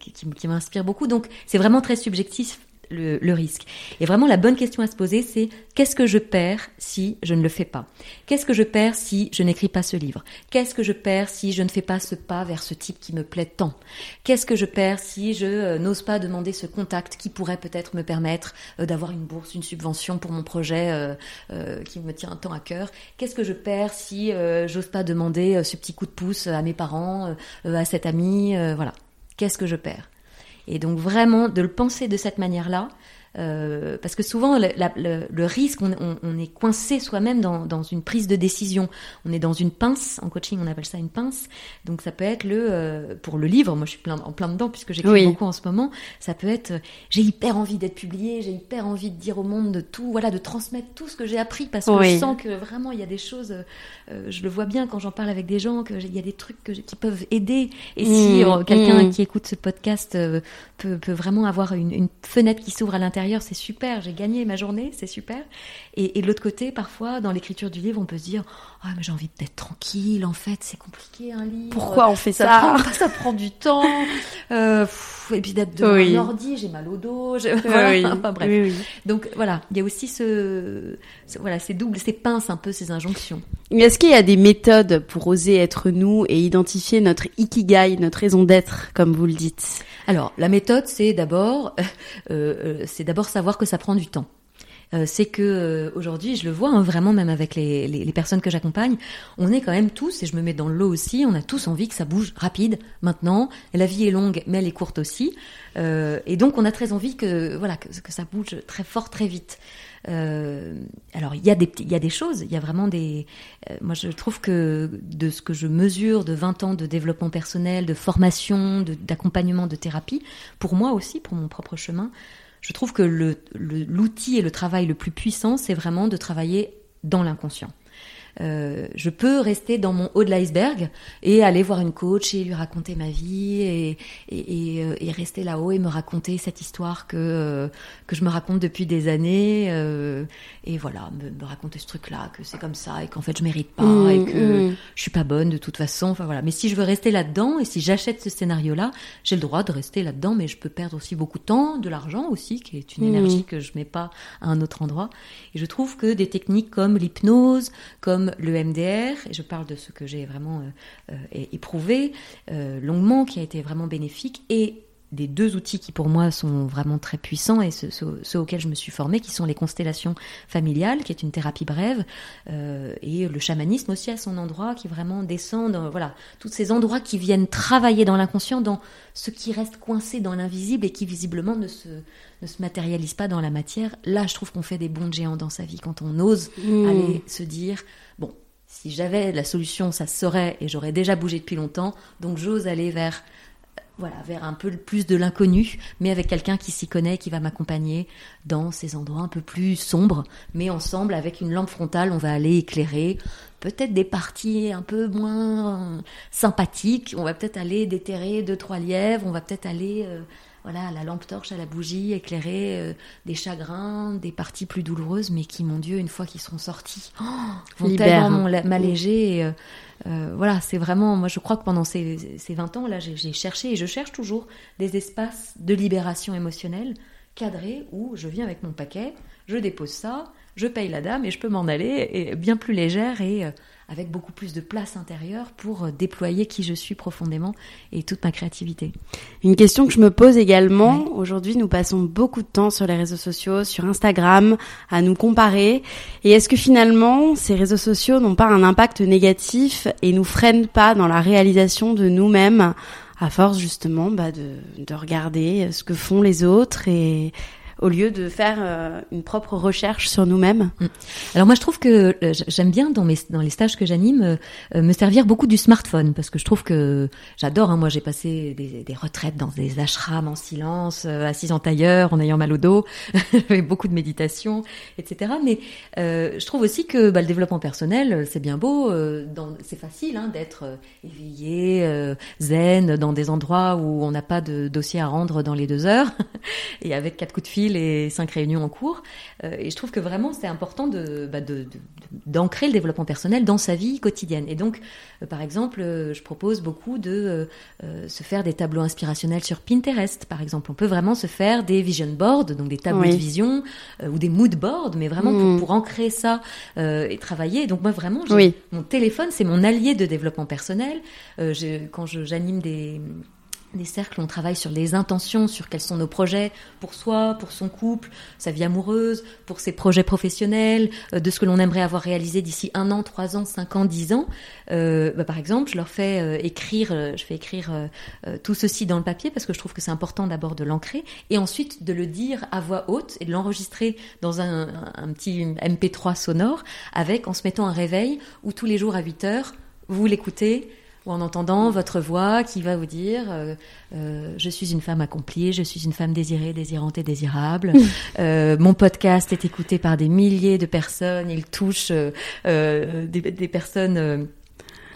qui, qui m'inspirent beaucoup. Donc c'est vraiment très subjectif le, risque. Et vraiment, la bonne question à se poser, c'est qu'est-ce que je perds si je ne le fais pas? Qu'est-ce que je perds si je n'écris pas ce livre? Qu'est-ce que je perds si je ne fais pas ce pas vers ce type qui me plaît tant? Qu'est-ce que je perds si je euh, n'ose pas demander ce contact qui pourrait peut-être me permettre euh, d'avoir une bourse, une subvention pour mon projet euh, qui me tient tant à cœur? Qu'est-ce que je perds si j'ose pas demander ce petit coup de pouce à mes parents, à cet ami Voilà. Qu'est-ce que je perds? Et donc vraiment de le penser de cette manière-là, euh, parce que souvent, le, le, risque, on, on, on, est coincé soi-même dans, dans, une prise de décision. On est dans une pince. En coaching, on appelle ça une pince. Donc, ça peut être le euh, pour le livre. Moi, je suis plein, en plein dedans puisque j'écris beaucoup en ce moment. Ça peut être euh, j'ai hyper envie d'être publié, j'ai hyper envie de dire au monde de tout, voilà, de transmettre tout ce que j'ai appris parce que je sens que vraiment il y a des choses. Je le vois bien quand j'en parle avec des gens qu'il y a des trucs que, qui peuvent aider. Et si mmh, quelqu'un mmh. qui écoute ce podcast peut, peut vraiment avoir une, une fenêtre qui s'ouvre à l'intérieur c'est super, j'ai gagné ma journée, c'est super. Et, de l'autre côté, parfois, dans l'écriture du livre, on peut se dire, ah, mais j'ai envie d'être tranquille, en fait, c'est compliqué un livre. Pourquoi on fait ça Ça prend, ça prend du temps. Euh, et puis d'être devant oui. ordi, j'ai mal au dos. Voilà, enfin, bref. Donc voilà, il y a aussi ce, voilà, ces doubles, ces pinces un peu, ces injonctions. Est-ce qu'il y a des méthodes pour oser être nous et identifier notre ikigai, notre raison d'être, comme vous le dites? Alors, la méthode, c'est d'abord, euh, euh, c'est d'abord savoir que ça prend du temps. Euh, c'est que euh, aujourd'hui, je le vois hein, vraiment même avec les, les, personnes que j'accompagne, on est quand même tous, et je me mets dans le lot aussi, on a tous envie que ça bouge rapide maintenant. La vie est longue, mais elle est courte aussi, euh, et donc on a très envie que voilà que, ça bouge très fort, très vite. Euh, alors il y a des il y a des choses, il y a vraiment des. Euh, moi je trouve que de ce que je mesure de 20 ans de développement personnel, de formation, d'accompagnement, de thérapie, pour moi aussi, pour mon propre chemin, je trouve que l'outil et le travail le plus puissant, c'est vraiment de travailler dans l'inconscient. Euh, je peux rester dans mon haut de l'iceberg et aller voir une coach et lui raconter ma vie et, et, et, euh, et rester là-haut et me raconter cette histoire que euh, que je me raconte depuis des années euh, et voilà me, me raconter ce truc-là que c'est comme ça et qu'en fait je mérite pas mmh, et que mmh. je suis pas bonne de toute façon enfin voilà mais si je veux rester là-dedans et si j'achète ce scénario-là j'ai le droit de rester là-dedans mais je peux perdre aussi beaucoup de temps de l'argent aussi qui est une mmh. énergie que je mets pas à un autre endroit et je trouve que des techniques comme l'hypnose comme le MDR, et je parle de ce que j'ai vraiment euh, euh, éprouvé euh, longuement, qui a été vraiment bénéfique, et des deux outils qui pour moi sont vraiment très puissants et ceux, ceux, auxquels je me suis formée, qui sont les constellations familiales, qui est une thérapie brève, euh, et le chamanisme aussi à son endroit, qui vraiment descend dans, voilà, tous ces endroits qui viennent travailler dans l'inconscient, dans ce qui reste coincé dans l'invisible et qui visiblement ne se, ne se matérialise pas dans la matière. Là, je trouve qu'on fait des bons géants dans sa vie quand on ose mmh. aller se dire, bon, si j'avais la solution, ça serait, et j'aurais déjà bougé depuis longtemps, donc j'ose aller vers voilà, vers un peu plus de l'inconnu, mais avec quelqu'un qui s'y connaît, qui va m'accompagner dans ces endroits un peu plus sombres, mais ensemble, avec une lampe frontale, on va aller éclairer peut-être des parties un peu moins sympathiques, on va peut-être aller déterrer deux, trois lièvres, on va peut-être aller euh, voilà, la lampe torche, à la bougie, éclairer euh, des chagrins, des parties plus douloureuses, mais qui, mon Dieu, une fois qu'ils seront sortis, oh, (gasps) vont Libère. tellement m'alléger. Euh, euh, voilà, c'est vraiment, moi je crois que pendant ces, ces 20 ans, là, j'ai cherché et je cherche toujours des espaces de libération émotionnelle cadrés où je viens avec mon paquet, je dépose ça, je paye la dame et je peux m'en aller, et bien plus légère et euh, avec beaucoup plus de place intérieure pour euh, déployer qui je suis profondément et toute ma créativité. Une question que je me pose également, aujourd'hui nous passons beaucoup de temps sur les réseaux sociaux, sur Instagram, à nous comparer, et est-ce que finalement ces réseaux sociaux n'ont pas un impact négatif et nous freinent pas dans la réalisation de nous-mêmes à force justement bah, de, de regarder ce que font les autres et au lieu de faire euh, une propre recherche sur nous-mêmes. Mm. Alors moi je trouve que euh, j'aime bien dans mes les stages que j'anime euh, me servir beaucoup du smartphone parce que je trouve que j'adore. Hein, moi j'ai passé des, retraites dans des ashrams en silence, assise en tailleur, en ayant mal au dos, (laughs) beaucoup de méditation, etc. Mais je trouve aussi que bah, le développement personnel c'est bien beau, c'est facile hein, d'être éveillé, zen dans des endroits où on n'a pas de dossier à rendre dans les deux heures (laughs) et avec quatre coups de fil les cinq réunions en cours. et je trouve que vraiment c'est important de, bah, de, d'ancrer le développement personnel dans sa vie quotidienne. Et donc, par exemple, je propose beaucoup de se faire des tableaux inspirationnels sur Pinterest, par exemple. On peut vraiment se faire des vision boards, donc des tableaux de vision, ou des mood boards, mais vraiment pour, mm. pour, ancrer ça et travailler. Donc moi vraiment, mon téléphone, c'est mon allié de développement personnel. Euh, quand j'anime des des cercles, on travaille sur les intentions, sur quels sont nos projets pour soi, pour son couple, sa vie amoureuse, pour ses projets professionnels, euh, de ce que l'on aimerait avoir réalisé d'ici un an, trois ans, cinq ans, dix ans. Euh, bah, par exemple, je leur fais euh, écrire, je fais écrire tout ceci dans le papier parce que je trouve que c'est important d'abord de l'ancrer et ensuite de le dire à voix haute et de l'enregistrer dans un, petit MP3 sonore avec en se mettant un réveil où tous les jours à 8 heures, vous l'écoutez ou en entendant votre voix qui va vous dire euh, euh, je suis une femme accomplie, je suis une femme désirée, désirante et désirable. (laughs) euh, mon podcast est écouté par des milliers de personnes, il touche des, des, personnes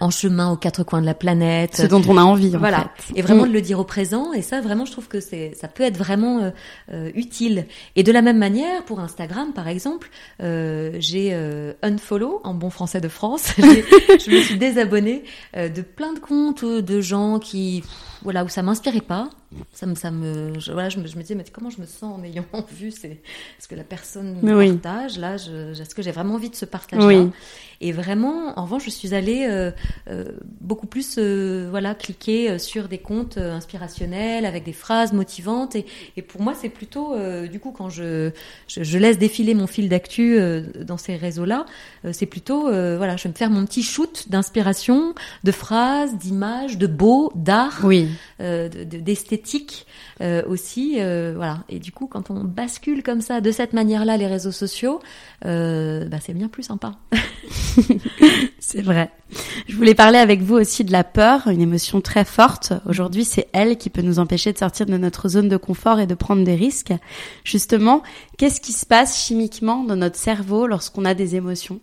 en chemin aux quatre coins de la planète. Ce dont on a envie. voilà. Et vraiment de le dire au présent. Et ça, vraiment, je trouve que c'est, ça peut être vraiment euh, euh, utile. Et de la même manière, pour Instagram, par exemple, euh, j'ai euh, unfollow en bon français de France. (laughs) je me suis désabonnée de plein de comptes de gens qui voilà où ça m'inspirait pas ça me ça me je, voilà je me, je me disais mais comment je me sens en ayant (laughs) vu c'est ce que la personne me partage là est-ce que j'ai vraiment envie de ce partage là et vraiment en revanche je suis allée euh, euh, beaucoup plus euh, voilà cliquer sur des comptes inspirationnels avec des phrases motivantes. Et, et pour moi c'est plutôt du coup quand je, je, je laisse défiler mon fil d'actu dans ces réseaux là c'est plutôt voilà je vais me faire mon petit shoot d'inspiration de phrases d'images de beau d'art oui. euh, d'esthétique euh, aussi, euh, voilà. Et du coup, quand on bascule comme ça, de cette manière-là, les réseaux sociaux, bah, c'est bien plus sympa. (laughs) c'est vrai. Je voulais parler avec vous aussi de la peur, une émotion très forte. Aujourd'hui, c'est elle qui peut nous empêcher de sortir de notre zone de confort et de prendre des risques. Justement, qu'est-ce qui se passe chimiquement dans notre cerveau lorsqu'on a des émotions?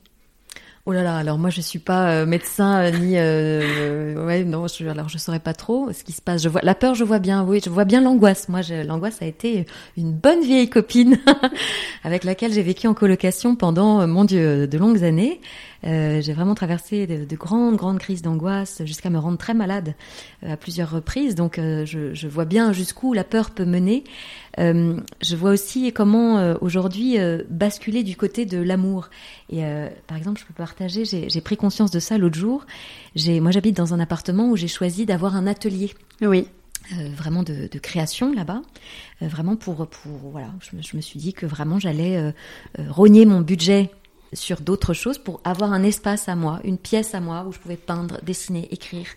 Oh là là, alors moi je suis pas euh, médecin euh, ni euh, ouais non, je, alors je saurais pas trop ce qui se passe. Je vois la peur, je vois bien, oui, je vois bien l'angoisse. Moi, l'angoisse a été une bonne vieille copine (laughs) avec laquelle j'ai vécu en colocation pendant mon Dieu de longues années. Euh, j'ai vraiment traversé de, de, grandes, grandes crises d'angoisse jusqu'à me rendre très malade euh, à plusieurs reprises. Donc, euh, je, je, vois bien jusqu'où la peur peut mener. je vois aussi comment aujourd'hui basculer du côté de l'amour. Et par exemple, je peux partager, j'ai pris conscience de ça l'autre jour. Moi, j'habite dans un appartement où j'ai choisi d'avoir un atelier. Oui. Euh, vraiment de, de création là-bas, euh, vraiment pour pour voilà, je me, je me, suis dit que vraiment j'allais euh, rogner mon budget sur d'autres choses pour avoir un espace à moi, une pièce à moi où je pouvais peindre, dessiner, écrire,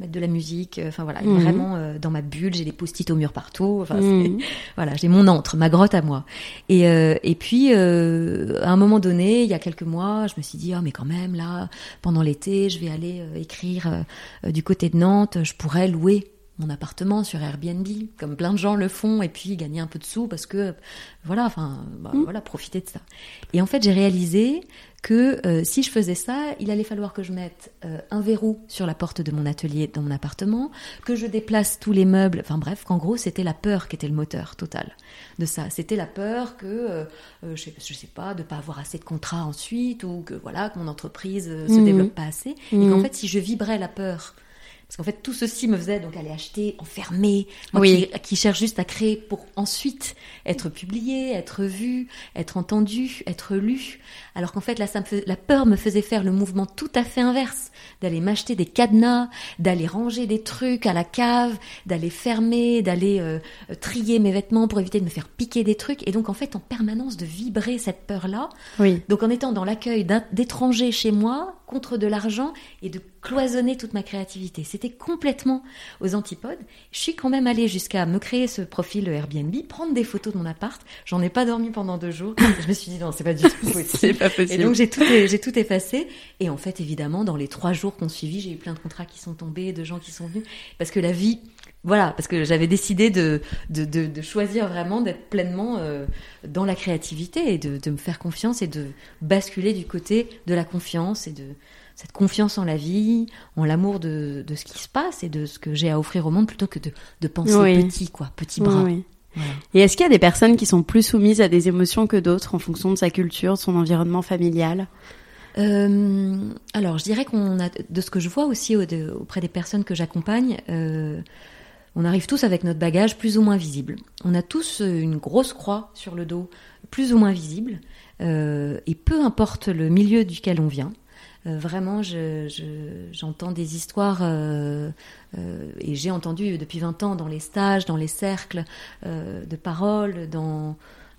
mettre de la musique. Euh, enfin voilà, mhm. vraiment euh, dans ma bulle, j'ai des post-it au mur partout. Enfin, mhm. (laughs) voilà, j'ai mon antre, ma grotte à moi. Et, euh, et puis à un moment donné, il y a quelques mois, je me suis dit ah mais quand même là, pendant l'été, je vais aller écrire du côté de Nantes. Je pourrais louer mon appartement sur Airbnb, comme plein de gens le font, et puis gagner un peu de sous parce que, voilà, enfin, bah, mm. voilà, profiter de ça. Et en fait, j'ai réalisé que euh, si je faisais ça, il allait falloir que je mette euh, un verrou sur la porte de mon atelier dans mon appartement, que je déplace tous les meubles, enfin bref, qu'en gros, c'était la peur qui était le moteur total de ça. C'était la peur que, euh, je, sais, je sais pas, de pas avoir assez de contrats ensuite, ou que, voilà, que mon entreprise se mm. développe pas assez, et qu'en mm. fait, si je vibrais la peur, parce qu'en fait, tout ceci me faisait donc aller acheter, enfermer, oui. qui, qui, cherche juste à créer pour ensuite être publié, être vu, être entendu, être lu. Alors qu'en fait, là, ça me la peur me faisait faire le mouvement tout à fait inverse, d'aller m'acheter des cadenas, d'aller ranger des trucs à la cave, d'aller fermer, d'aller euh, trier mes vêtements pour éviter de me faire piquer des trucs. Et donc, en fait, en permanence de vibrer cette peur-là. Oui. Donc, en étant dans l'accueil d'étrangers chez moi, contre de l'argent et de cloisonner toute ma créativité. C'était complètement aux antipodes. Je suis quand même allée jusqu'à me créer ce profil Airbnb, prendre des photos de mon appart. J'en ai pas dormi pendant deux jours. Je me suis dit non, c'est pas du tout (laughs) possible. pas possible. Et donc j'ai tout, j'ai tout effacé. Et en fait, évidemment, dans les trois jours qu'on suivi, j'ai eu plein de contrats qui sont tombés, de gens qui sont venus, parce que la vie voilà, parce que j'avais décidé de, de, de, de, choisir vraiment d'être pleinement euh, dans la créativité et de, de, me faire confiance et de basculer du côté de la confiance et de, cette confiance en la vie, en l'amour de, de, ce qui se passe et de ce que j'ai à offrir au monde plutôt que de, de penser petit, quoi, petit bras. Et est-ce qu'il y a des personnes qui sont plus soumises à des émotions que d'autres en fonction de sa culture, de son environnement familial? Euh, alors, je dirais qu'on a, de ce que je vois aussi auprès des personnes que j'accompagne, euh, on arrive tous avec notre bagage plus ou moins visible. On a tous une grosse croix sur le dos, plus ou moins visible, euh, et peu importe le milieu duquel on vient. Euh, vraiment, j'entends des histoires, euh, euh, et j'ai entendu depuis 20 ans dans les stages, dans les cercles de parole.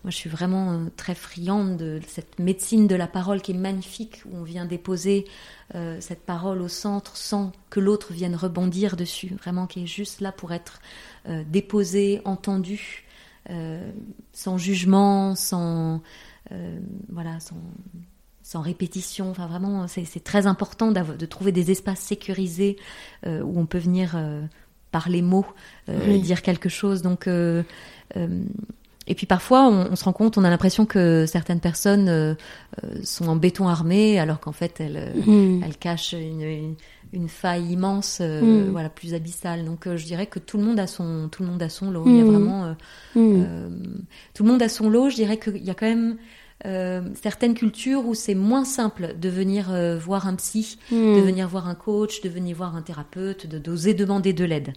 Moi, je suis vraiment très friande de cette médecine de la parole qui est magnifique, où on vient déposer cette parole au centre sans que l'autre vienne rebondir dessus, vraiment qui est juste là pour être déposée, entendue, sans jugement, sans voilà, sans sans répétition. Enfin, vraiment, c'est très important de trouver des espaces sécurisés euh, où on peut venir euh, par les mots euh, dire quelque chose. Donc, et puis parfois, on, se rend compte, on a l'impression que certaines personnes sont en béton armé, alors qu'en fait, elles, mm. elles cachent une, une, faille immense, mm. voilà, plus abyssale. Donc, je dirais que tout le monde a son, tout le monde a son lot. Il y a mm. vraiment, tout le monde a son lot. Je dirais qu'il y a quand même euh, certaines cultures où c'est moins simple de venir euh, voir un psy, hmm. de venir voir un coach, de venir voir un thérapeute, de d'oser demander de l'aide.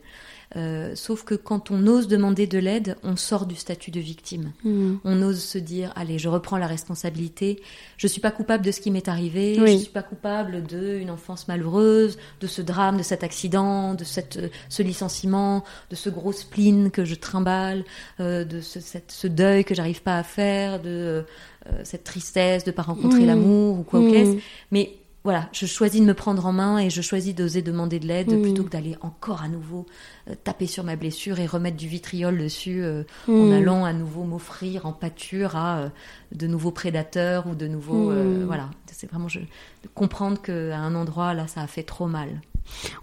Euh, sauf que quand on ose demander de l'aide, on sort du statut de victime. Hmm. On ose se dire allez, je reprends la responsabilité. Je suis pas coupable de ce qui m'est arrivé. Je suis pas coupable d'une enfance malheureuse, de ce drame, de cet accident, de cette, ce licenciement, de ce gros spleen que je trimballe, euh, de ce, cette, ce, deuil que j'arrive pas à faire, de euh, cette tristesse de pas rencontrer hmm. l'amour ou quoi ou qu'est-ce. Mais voilà, je choisis de me prendre en main et je choisis d'oser demander de l'aide mm. plutôt que d'aller encore à nouveau euh, taper sur ma blessure et remettre du vitriol dessus euh, en mm. allant à nouveau m'offrir en pâture à euh, de nouveaux prédateurs ou de nouveaux mm. voilà. C'est vraiment je, de comprendre qu'à un endroit là ça a fait trop mal.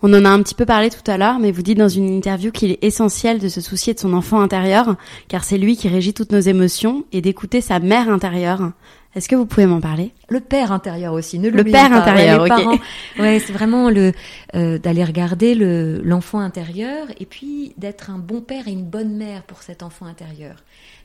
On en a un petit peu parlé tout à l'heure, mais vous dites dans une interview qu'il est essentiel de se soucier de son enfant intérieur, car c'est lui qui régit toutes nos émotions, et d'écouter sa mère intérieure. Est-ce que vous pouvez m'en parler? Le père intérieur aussi, ne Le père intérieur, ok. Ouais, c'est vraiment le euh, d'aller regarder le l'enfant intérieur et puis d'être un bon père et une bonne mère pour cet enfant intérieur.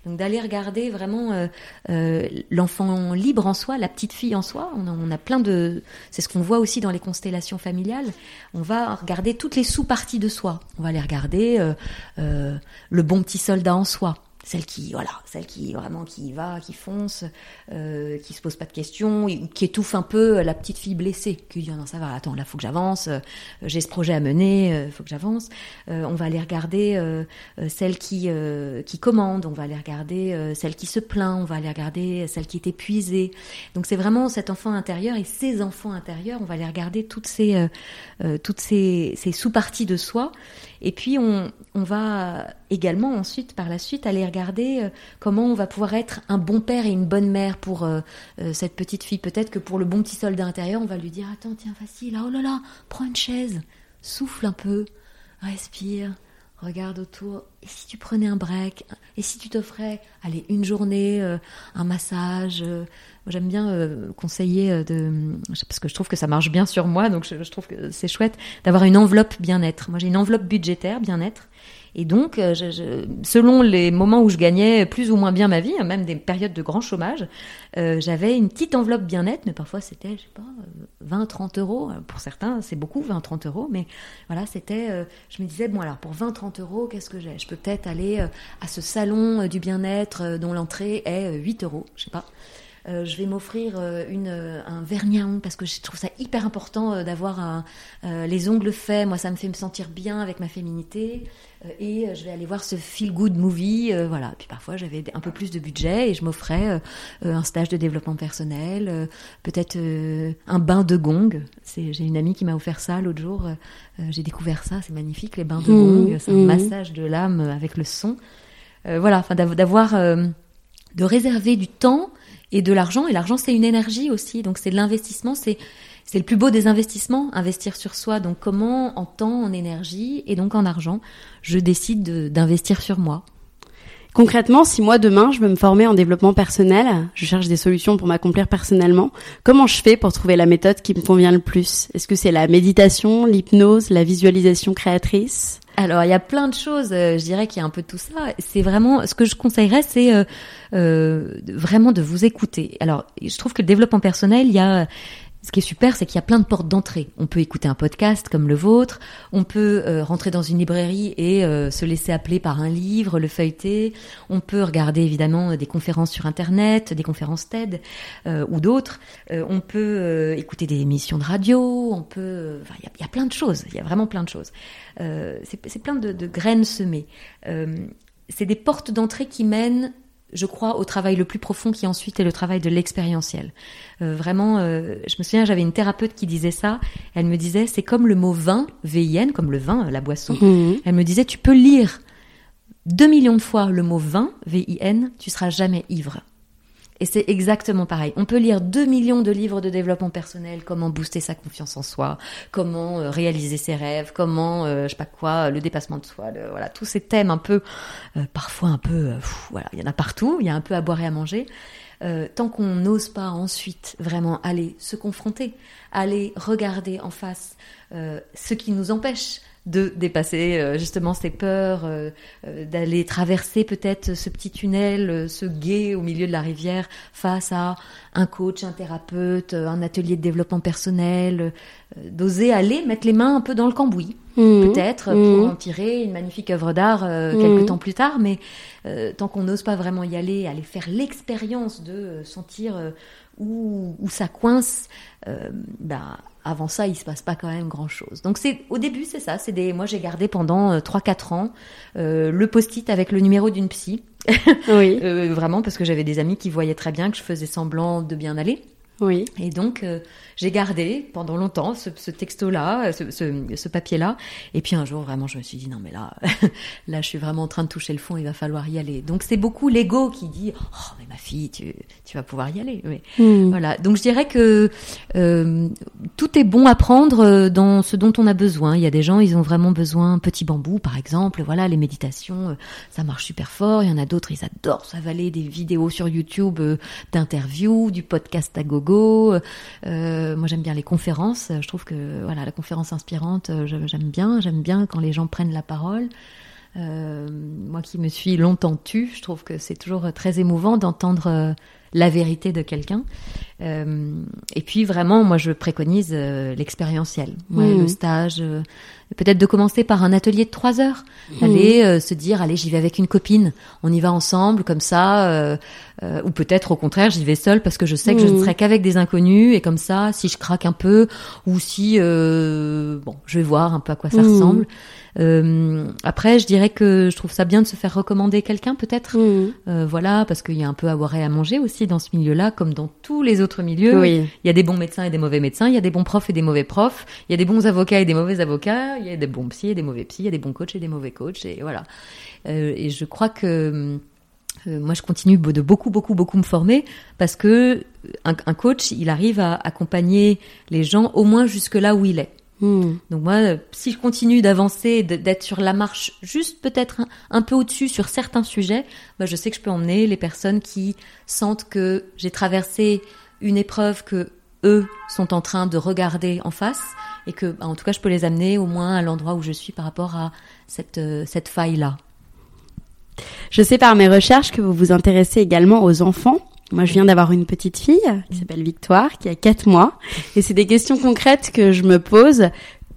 Donc d'aller regarder vraiment euh, euh, l'enfant libre en soi, la petite fille en soi. On a, on a plein de, c'est ce qu'on voit aussi dans les constellations familiales. On va regarder toutes les sous-parties de soi. On va aller regarder euh, le bon petit soldat en soi celle qui voilà celle qui vraiment qui va qui fonce euh, qui se pose pas de questions qui étouffe un peu la petite fille blessée qui dit oh non ça va attends là faut que j'avance euh, j'ai ce projet à mener euh, faut que j'avance. Euh, on va aller regarder euh, celle qui qui commande on va aller regarder celle qui se plaint on va aller regarder celle qui est épuisée. Donc c'est vraiment cet enfant intérieur et ces enfants intérieurs on va aller regarder toutes ces toutes ces, ces sous-parties de soi. Et puis on, on va également ensuite, par la suite, aller regarder euh, comment on va pouvoir être un bon père et une bonne mère pour euh, euh, cette petite fille. Peut-être que pour le bon petit soldat intérieur, on va lui dire Attends, tiens, facile, oh là là, prends une chaise, souffle un peu, respire, regarde autour. Et si tu prenais un break Et si tu t'offrais, allez, une journée, un massage J'aime bien conseiller de, parce que je trouve que ça marche bien sur moi, donc je, je trouve que c'est chouette d'avoir une enveloppe bien-être. Moi, j'ai une enveloppe budgétaire bien-être et donc, euh, selon les moments où je gagnais plus ou moins bien ma vie, hein, même des périodes de grand chômage, euh, j'avais une petite enveloppe bien nette, mais parfois c'était, je sais pas, 20, euh, 30 euros. Pour certains, c'est beaucoup, 20, 30 euros. Mais voilà, c'était, je me disais, bon alors, pour 20, 30 euros, qu'est-ce que j'ai? Je peux peut-être aller à ce salon du bien-être dont l'entrée est 8 euros, je sais pas. Euh, je vais m'offrir euh, une un vernis à ongles parce que je trouve ça hyper important d'avoir les ongles faits. Moi, ça me fait me sentir bien avec ma féminité. Euh, et euh, je vais aller voir ce feel good movie, euh, voilà. Puis parfois j'avais un peu plus de budget et je m'offrais un stage de développement personnel, peut-être un bain de gong. J'ai une amie qui m'a offert ça l'autre jour. j'ai découvert ça, c'est magnifique, les bains de mmh, gong. C'est un mmh. massage de l'âme avec le son. voilà, enfin d'avoir, de réserver du temps et de l'argent. Et l'argent c'est une énergie aussi, donc c'est de l'investissement, c'est c'est le plus beau des investissements, investir sur soi. Donc comment en temps, en énergie et donc en argent, je décide d'investir sur moi. Concrètement, si moi demain je veux me former en développement personnel, je cherche des solutions pour m'accomplir personnellement, comment je fais pour trouver la méthode qui me convient le plus? Est-ce que c'est la méditation, l'hypnose, la visualisation créatrice? Alors, il y a plein de choses. euh, je dirais qu'il y a un peu tout ça. C'est vraiment ce que je conseillerais, c'est euh, euh, vraiment de vous écouter. Alors, je trouve que le développement personnel, il y a ce qui est super, c'est qu'il y a plein de portes d'entrée. On peut écouter un podcast comme le vôtre, on peut euh, rentrer dans une librairie et euh, se laisser appeler par un livre, le feuilleter. On peut regarder évidemment des conférences sur Internet, des conférences TED euh, ou d'autres. On peut écouter des émissions de radio. On peut, il y, a- plein de choses. Il y a vraiment plein de choses. C'est plein de, graines semées. C'est des portes d'entrée qui mènent je crois, au travail le plus profond qui ensuite est le travail de l'expérientiel. Euh, vraiment, euh, je me souviens, j'avais une thérapeute qui disait ça. Elle me disait, c'est comme le mot vin, V-I-N, comme le vin, la boisson. Mhm. Elle me disait, tu peux lire deux millions de fois le mot vin, V-I-N, tu seras jamais ivre. Et c'est exactement pareil. On peut lire deux millions de livres de développement personnel, comment booster sa confiance en soi, comment euh, réaliser ses rêves, comment, euh, je sais pas quoi, le dépassement de soi, le- voilà, tous ces thèmes un peu, euh, parfois un peu, euh, voilà, il y en a partout, il y a un peu à boire et à manger. Euh, tant qu'on n'ose pas ensuite vraiment aller se confronter, aller regarder en face ce qui nous empêche de dépasser euh, justement ces peurs, euh, euh, d'aller traverser peut-être ce petit tunnel, euh, ce guet au milieu de la rivière face à un coach, un thérapeute, un atelier de développement personnel, euh, d'oser aller mettre les mains un peu dans le cambouis, Mhm. peut-être Mhm. pour en tirer une magnifique œuvre d'art euh, Mhm. quelques temps plus tard, mais euh, tant qu'on n'ose pas vraiment y aller, aller faire l'expérience de sentir euh, où, où ça coince, euh, bah, avant ça, il se passe pas quand même grand chose. Donc c'est au début, c'est ça. C'est des. Moi, j'ai gardé pendant euh, 3-4 ans euh, le post-it avec le numéro d'une psy, (laughs) Oui, Euh, vraiment parce que j'avais des amis qui voyaient très bien que je faisais semblant de bien aller. oui. Et donc, euh, j'ai gardé pendant longtemps ce, ce texto-là, ce, ce, ce papier-là. Et puis un jour, vraiment, je me suis dit, non, mais là, (laughs) là, je suis vraiment en train de toucher le fond, il va falloir y aller. Donc, c'est beaucoup l'ego qui dit, oh, mais ma fille, tu, tu vas pouvoir y aller. Mais, Mhm. voilà. Donc, je dirais que euh, tout est bon à prendre euh, dans ce dont on a besoin. Il y a des gens, ils ont vraiment besoin, petit bambou, par exemple. Voilà, les méditations, euh, ça marche super fort. Il y en a d'autres, ils adorent s'avaler des vidéos sur YouTube euh, d'interviews, du podcast à gogo. Euh, moi, j'aime bien les conférences. Je trouve que voilà, la conférence inspirante, euh, j'aime bien. J'aime bien quand les gens prennent la parole. Euh, moi qui me suis longtemps tue, je trouve que c'est toujours très émouvant d'entendre euh, la vérité de quelqu'un. Euh, et puis vraiment, moi je préconise euh, l'expérientiel, Ouais, Mhm. le stage. euh, Peut-être de commencer par un atelier de trois heures, aller euh, se dire allez j'y vais avec une copine, on y va ensemble comme ça, euh, euh, ou peut-être au contraire j'y vais seule parce que je sais que je ne Mhm. serai qu'avec des inconnus et comme ça si je craque un peu ou si euh, bon je vais voir un peu à quoi ça Mhm. ressemble. Euh, après je dirais que je trouve ça bien de se faire recommander quelqu'un peut-être. Mhm. Euh, voilà, parce qu'il y a un peu à boire et à manger aussi dans ce milieu-là, comme dans tous les autres milieux. Oui. Il y a des bons médecins et des mauvais médecins, il y a des bons profs et des mauvais profs, il y a des bons avocats et des mauvais avocats, il y a des bons psys et des mauvais psys, il y a des bons coachs et des mauvais coachs, et voilà. Euh, et je crois que euh, moi, je continue de beaucoup, beaucoup, beaucoup me former parce que un, un coach, il arrive à accompagner les gens au moins jusque là où il est. Mhm. Donc moi, euh, si je continue d'avancer, d'être sur la marche juste peut-être un, un peu au-dessus sur certains sujets, bah, je sais que je peux emmener les personnes qui sentent que j'ai traversé une épreuve que eux sont en train de regarder en face et que, bah, en tout cas, je peux les amener au moins à l'endroit où je suis par rapport à cette, euh, cette faille-là. Je sais par mes recherches que vous vous intéressez également aux enfants. Moi, je viens d'avoir une petite fille qui s'appelle Victoire, qui a 4 mois. Et c'est des questions concrètes que je me pose.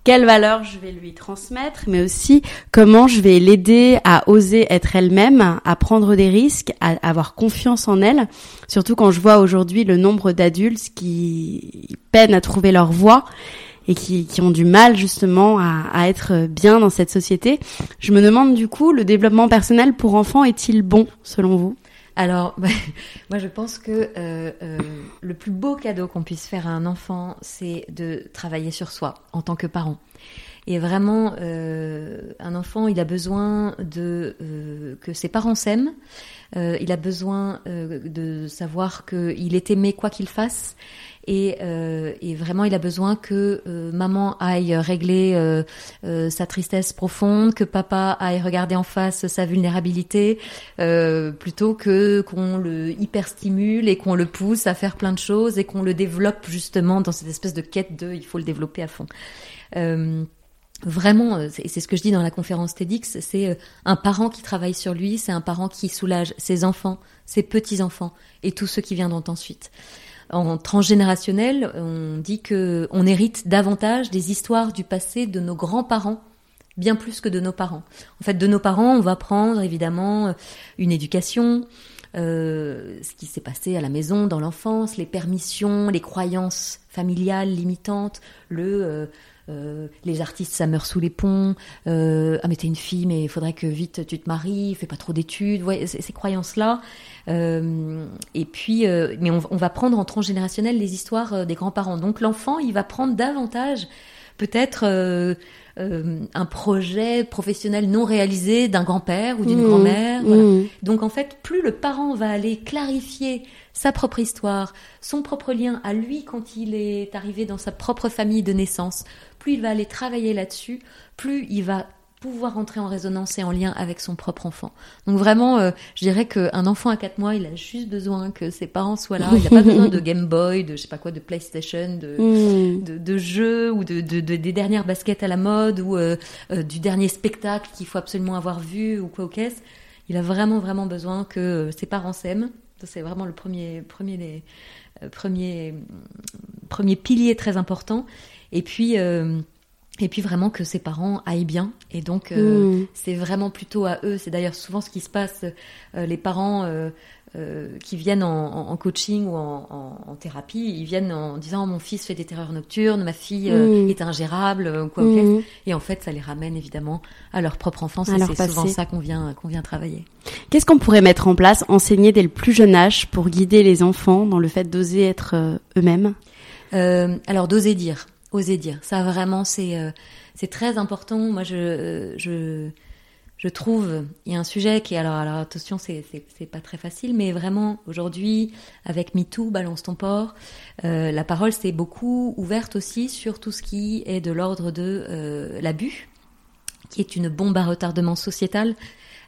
Quelles valeurs je vais lui transmettre, mais aussi comment je vais l'aider à oser être elle-même, à prendre des risques, à avoir confiance en elle. Surtout quand je vois aujourd'hui le nombre d'adultes qui peinent à trouver leur voie et qui, ont du mal justement à être bien dans cette société. Je me demande du coup, le développement personnel pour enfants est-il bon selon vous? Alors, (laughs) moi je pense que euh, euh, le plus beau cadeau qu'on puisse faire à un enfant, c'est de travailler sur soi en tant que parent. Et vraiment, euh, un enfant, il a besoin de euh, que ses parents s'aiment. Il a besoin de savoir qu'il est aimé quoi qu'il fasse. Et, euh, et vraiment, il a besoin que euh, maman aille régler euh, euh, sa tristesse profonde, que papa aille regarder en face sa vulnérabilité, euh, plutôt que qu'on le hyper stimule et qu'on le pousse à faire plein de choses et qu'on le développe justement dans cette espèce de quête de il faut le développer à fond. Euh, vraiment, et c'est ce que je dis dans la conférence TEDx, c'est un parent qui travaille sur lui, c'est un parent qui soulage ses enfants, ses petits-enfants et tous ceux qui viendront ensuite. En transgénérationnel, on dit que on hérite davantage des histoires du passé de nos grands-parents bien plus que de nos parents. En fait, de nos parents, on va prendre évidemment une éducation, euh, ce qui s'est passé à la maison, dans l'enfance, les permissions, les croyances familiales limitantes, le euh, euh, les artistes ça meurt sous les ponts, ah mais t'es une fille mais il faudrait que vite tu te maries, fais pas trop d'études, ces, croyances là. Euh, et puis, mais on, on, va prendre en transgénérationnel les histoires des grands-parents. Donc l'enfant il va prendre davantage peut-être euh, un projet professionnel non réalisé d'un grand-père ou d'une mmh. grand-mère. Mmh. Donc en fait, plus le parent va aller clarifier sa propre histoire, son propre lien à lui quand il est arrivé dans sa propre famille de naissance, plus il va aller travailler là-dessus, plus il va pouvoir entrer en résonance et en lien avec son propre enfant. Donc vraiment, euh, je dirais qu'un enfant à 4 mois, il a juste besoin que ses parents soient là. Il n'a pas (laughs) besoin de Game Boy, de je sais pas quoi, de PlayStation, de, mm. de, de, jeux ou de, de, des dernières baskets à la mode ou euh, euh, du dernier spectacle qu'il faut absolument avoir vu ou quoi au caisse. Il a vraiment vraiment besoin que ses parents s'aiment. C'est vraiment le premier premier des premier premier pilier très important. Et puis et puis vraiment que ses parents aillent bien. Et donc, euh, hmm. c'est vraiment plutôt à eux. C'est d'ailleurs souvent ce qui se passe. Euh, les parents euh, qui viennent en, coaching ou en, thérapie, ils viennent en disant mon fils fait des terreurs nocturnes, ma fille hmm. est ingérable, quoi. Hmm. Et en fait, ça les ramène évidemment à leur propre enfance. et c'est souvent ça qu'on vient qu'on vient travailler. Qu'est-ce qu'on pourrait mettre en place, enseigner dès le plus jeune âge pour guider les enfants dans le fait d'oser être eux-mêmes? Alors d'oser dire oser dire. Ça vraiment c'est euh, c'est très important. Moi je je je trouve il y a un sujet qui alors alors attention c'est c'est pas très facile mais vraiment aujourd'hui avec MeToo balance ton port euh, la parole s'est beaucoup ouverte aussi sur tout ce qui est de l'ordre de euh, l'abus qui est une bombe à retardement sociétal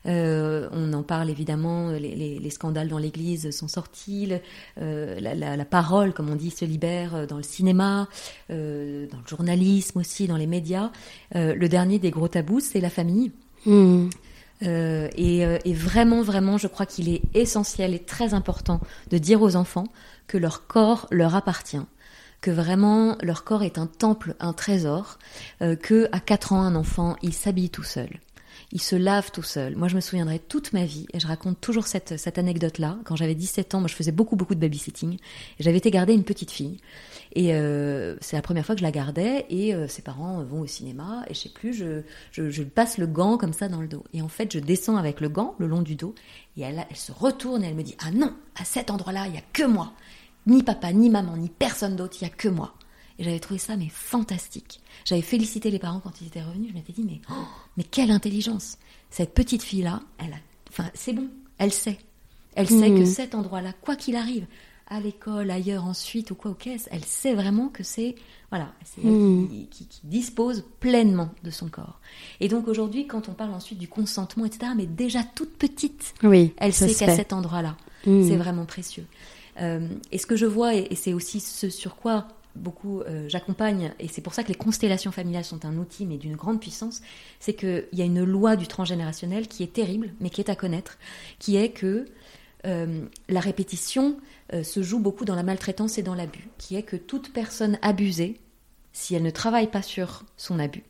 euh, on en parle évidemment, les, scandales dans l'Église sont sortis, euh, la, parole, comme on dit, se libère euh, dans le cinéma, dans le journalisme aussi, dans les médias. le dernier des gros tabous, c'est la famille. Hmm. et, et, vraiment, vraiment, je crois qu'il est essentiel et très important de dire aux enfants que leur corps leur appartient que vraiment leur corps est un temple, un trésor, que à 4 ans un enfant il s'habille tout seul, il se lave tout seul. Moi, je me souviendrai toute ma vie, et je raconte toujours cette, cette anecdote-là. Quand j'avais 17 ans, moi, je faisais beaucoup, beaucoup de babysitting. J'avais été garder une petite fille. Et euh, c'est la première fois que je la gardais, et euh, ses parents vont au cinéma, et je sais plus, je, je, passe le gant comme ça dans le dos. Et en fait, je descends avec le gant le long du dos, et elle, elle se retourne et elle me dit Ah non, à cet endroit-là, il y a que moi. Ni papa, ni maman, ni personne d'autre, il y a que moi. Et j'avais trouvé ça mais fantastique. J'avais félicité les parents quand ils étaient revenus. Je m'étais dit mais oh, mais quelle intelligence. Cette petite fille là, elle a, enfin c'est bon, elle sait. Elle sait que mmh. cet endroit-là, quoi qu'il arrive, à l'école, ailleurs, ensuite ou quoi au caisse, elle sait vraiment que c'est voilà, c'est elle mmh. qui, dispose pleinement de son corps. Et donc aujourd'hui, quand on parle ensuite du consentement, etc., mais déjà toute petite, oui, elle sait qu'à cet endroit-là, mmh. c'est vraiment précieux. Euh, et ce que je vois, et c'est aussi ce sur quoi beaucoup euh, j'accompagne, et c'est pour ça que les constellations familiales sont un outil, mais d'une grande puissance, c'est qu'il y a une loi du transgénérationnel qui est terrible, mais qui est à connaître, qui est que euh, la répétition euh, se joue beaucoup dans la maltraitance et dans l'abus, qui est que toute personne abusée, si elle ne travaille pas sur son abus,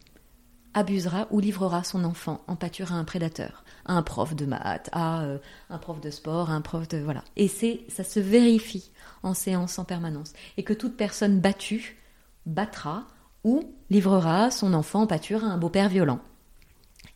abusera ou livrera son enfant en pâture à un prédateur, un prof de maths, à un prof de sport, à un prof de voilà. Et c'est ça se vérifie en séance en permanence. Et que toute personne battue battra ou livrera son enfant en pâture à un beau-père violent.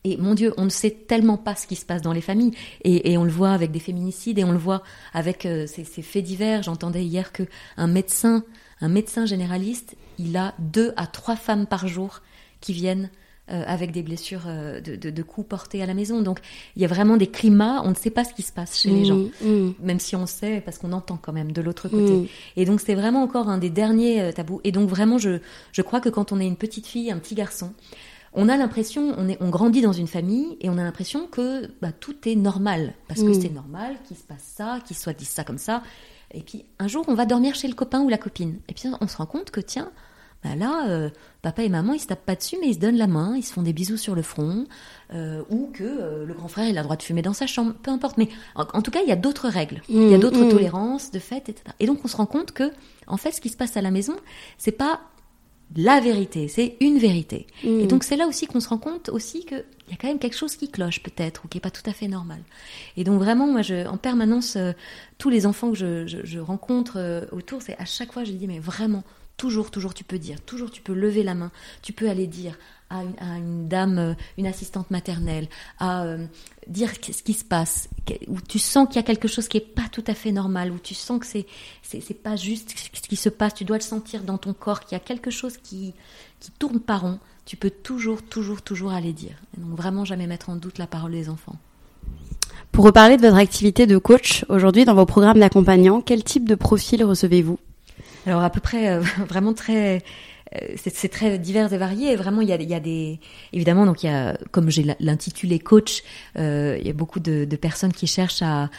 Et mon Dieu, on ne sait tellement pas ce qui se passe dans les familles. Et, on le voit avec des féminicides et on le voit avec euh, ces, faits divers. J'entendais hier que un médecin, un médecin généraliste, il a deux à trois femmes par jour qui viennent euh, avec des blessures euh, de, coups portés à la maison. Donc il y a vraiment des climats, on ne sait pas ce qui se passe chez les mmh, gens, mmh. même si on sait, parce qu'on entend quand même de l'autre côté. Mmh. Et donc c'est vraiment encore un des derniers euh, tabous. Et donc vraiment, je, je crois que quand on est une petite fille, un petit garçon, on a l'impression, on, est, on grandit dans une famille et on a l'impression que bah, tout est normal, parce que c'est normal qu'il se passe ça, qu'il soit dit ça comme ça. Et puis un jour, on va dormir chez le copain ou la copine. Et puis on se rend compte que tiens, bah là, papa et maman, ils se tapent pas dessus, mais ils se donnent la main, ils se font des bisous sur le front, ou que le grand frère, il a le droit de fumer dans sa chambre, peu importe. Mais en, tout cas, il y a d'autres règles, il y a mmh, d'autres mmh. tolérances, de fait, etc. Et donc, on se rend compte que, en fait, ce qui se passe à la maison, c'est pas la vérité, c'est une vérité. Et mm. donc c'est là aussi qu'on se rend compte aussi qu'il y a quand même quelque chose qui cloche peut-être ou qui est pas tout à fait normal. Et donc vraiment, moi, je, en permanence, euh, tous les enfants que je, rencontre euh, autour, c'est à chaque fois, je dis mais vraiment, toujours, toujours, tu peux dire, toujours, tu peux lever la main, tu peux aller dire à une, dame, euh, une assistante maternelle, à euh, dire ce qui se passe, où tu sens qu'il y a quelque chose qui est pas tout à fait normal, où tu sens que c'est c'est pas juste ce qui se passe, tu dois le sentir dans ton corps, qu'il y a quelque chose qui qui tourne pas rond, tu peux toujours, toujours, toujours aller dire. donc vraiment jamais mettre en doute la parole des enfants. Pour reparler de votre activité de coach aujourd'hui dans vos programmes d'accompagnants, quel type de profil recevez-vous? Alors à peu près, euh, (laughs) vraiment très euh, c'est très divers et varié. Vraiment, il y a, il y a des évidemment donc il y a comme j'ai l'intitulé coach, euh, il y a beaucoup de, personnes qui cherchent à,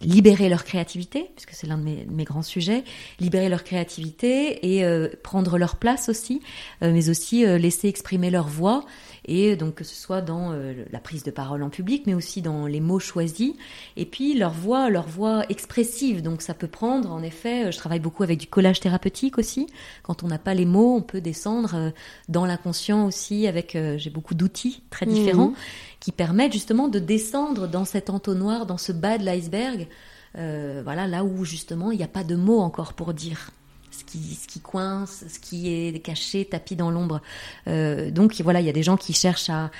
libérer leur créativité, puisque c'est l'un de mes, grands sujets, libérer leur créativité et prendre leur place aussi, mais aussi laisser exprimer leur voix et donc que ce soit dans euh, la prise de parole en public, mais aussi dans les mots choisis, et puis leur voix, leur voix expressive. Donc ça peut prendre, en effet, euh, je travaille beaucoup avec du collage thérapeutique aussi. Quand on n'a pas les mots, on peut descendre euh, dans l'inconscient aussi. Avec, j'ai beaucoup d'outils très différents mmh. qui permettent justement de descendre dans cet entonnoir, dans ce bas de l'iceberg. voilà, là où justement il n'y a pas de mots encore pour dire ce qui, ce qui coince, ce qui est caché, tapis dans l'ombre. Euh, donc voilà, il y a des gens qui cherchent à,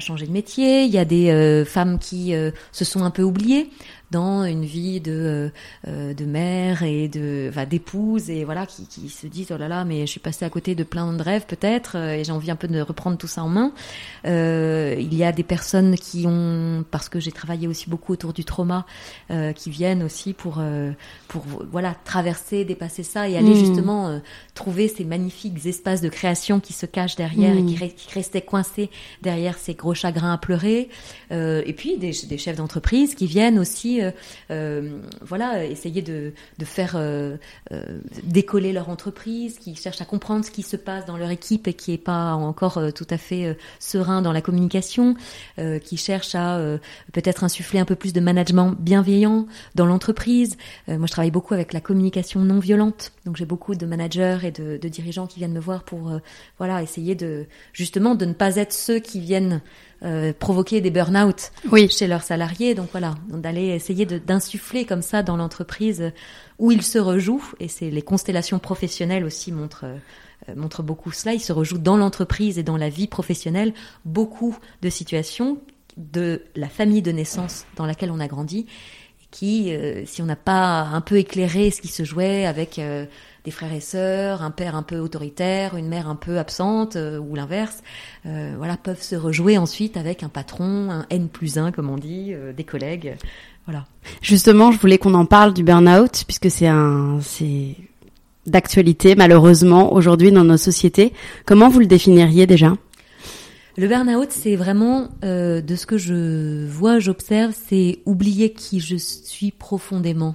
changer de métier, il y a des euh, femmes qui euh, se sont un peu oubliées dans une vie de euh, de mère et de enfin, d'épouse et voilà qui, qui se disent oh là là mais je suis passée à côté de plein de rêves peut-être euh, et j'ai envie un peu de reprendre tout ça en main. Euh, il y a des personnes qui ont parce que j'ai travaillé aussi beaucoup autour du trauma euh, qui viennent aussi pour euh, pour voilà traverser, dépasser ça et aller mmh. justement trouver ces magnifiques espaces de création qui se cachent derrière et qui, qui, restaient coincés derrière ces gros chagrins à pleurer. et puis des, des chefs d'entreprise qui viennent aussi euh, euh, voilà, essayer de, de faire euh, décoller leur entreprise, qui cherchent à comprendre ce qui se passe dans leur équipe et qui est pas encore tout à fait serein dans la communication, qui cherchent à peut-être insuffler un peu plus de management bienveillant dans l'entreprise. moi, je travaille beaucoup avec la communication non violente, donc j'ai beaucoup de managers et de, de, dirigeants qui viennent me voir pour voilà essayer de justement de ne pas être ceux qui viennent euh, provoquer des burn-out oui. chez leurs salariés. Donc voilà, d'aller essayer d'insuffler comme ça dans l'entreprise où ils se rejouent. Et c'est les constellations professionnelles aussi montrent, euh, montrent beaucoup cela. Ils se rejouent dans l'entreprise et dans la vie professionnelle beaucoup de situations de la famille de naissance dans laquelle on a grandi qui, euh, si on n'a pas un peu éclairé ce qui se jouait avec euh, des frères et sœurs, un père un peu autoritaire, une mère un peu absente euh, ou l'inverse, voilà, peuvent se rejouer ensuite avec un patron, un N plus 1 comme on dit, des collègues, voilà. Justement, je voulais qu'on en parle du burn-out puisque c'est un, c'est d'actualité malheureusement aujourd'hui dans nos sociétés. Comment vous le définiriez déjà? Le burn-out, c'est vraiment, euh, de ce que je vois, j'observe, c'est oublier qui je suis profondément.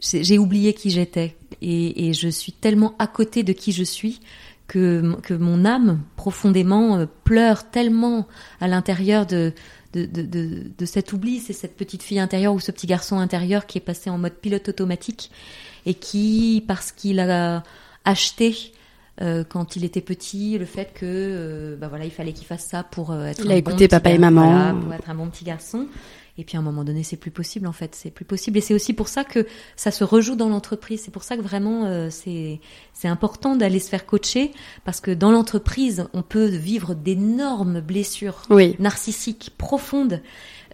J'ai oublié qui j'étais et, et, je suis tellement à côté de qui je suis que, que mon âme profondément euh, pleure tellement à l'intérieur de, de, de, de, de, cet oubli. C'est cette petite fille intérieure ou ce petit garçon intérieur qui est passé en mode pilote automatique et qui, parce qu'il a acheté euh, quand il était petit, le fait que euh, bah voilà, il fallait qu'il fasse ça pour euh, être il un bon papa et maman, pour être un bon petit garçon. Et puis à un moment donné, c'est plus possible en fait, c'est plus possible. Et c'est aussi pour ça que ça se rejoue dans l'entreprise. C'est pour ça que vraiment c'est c'est important d'aller se faire coacher parce que dans l'entreprise, on peut vivre d'énormes blessures narcissiques profondes.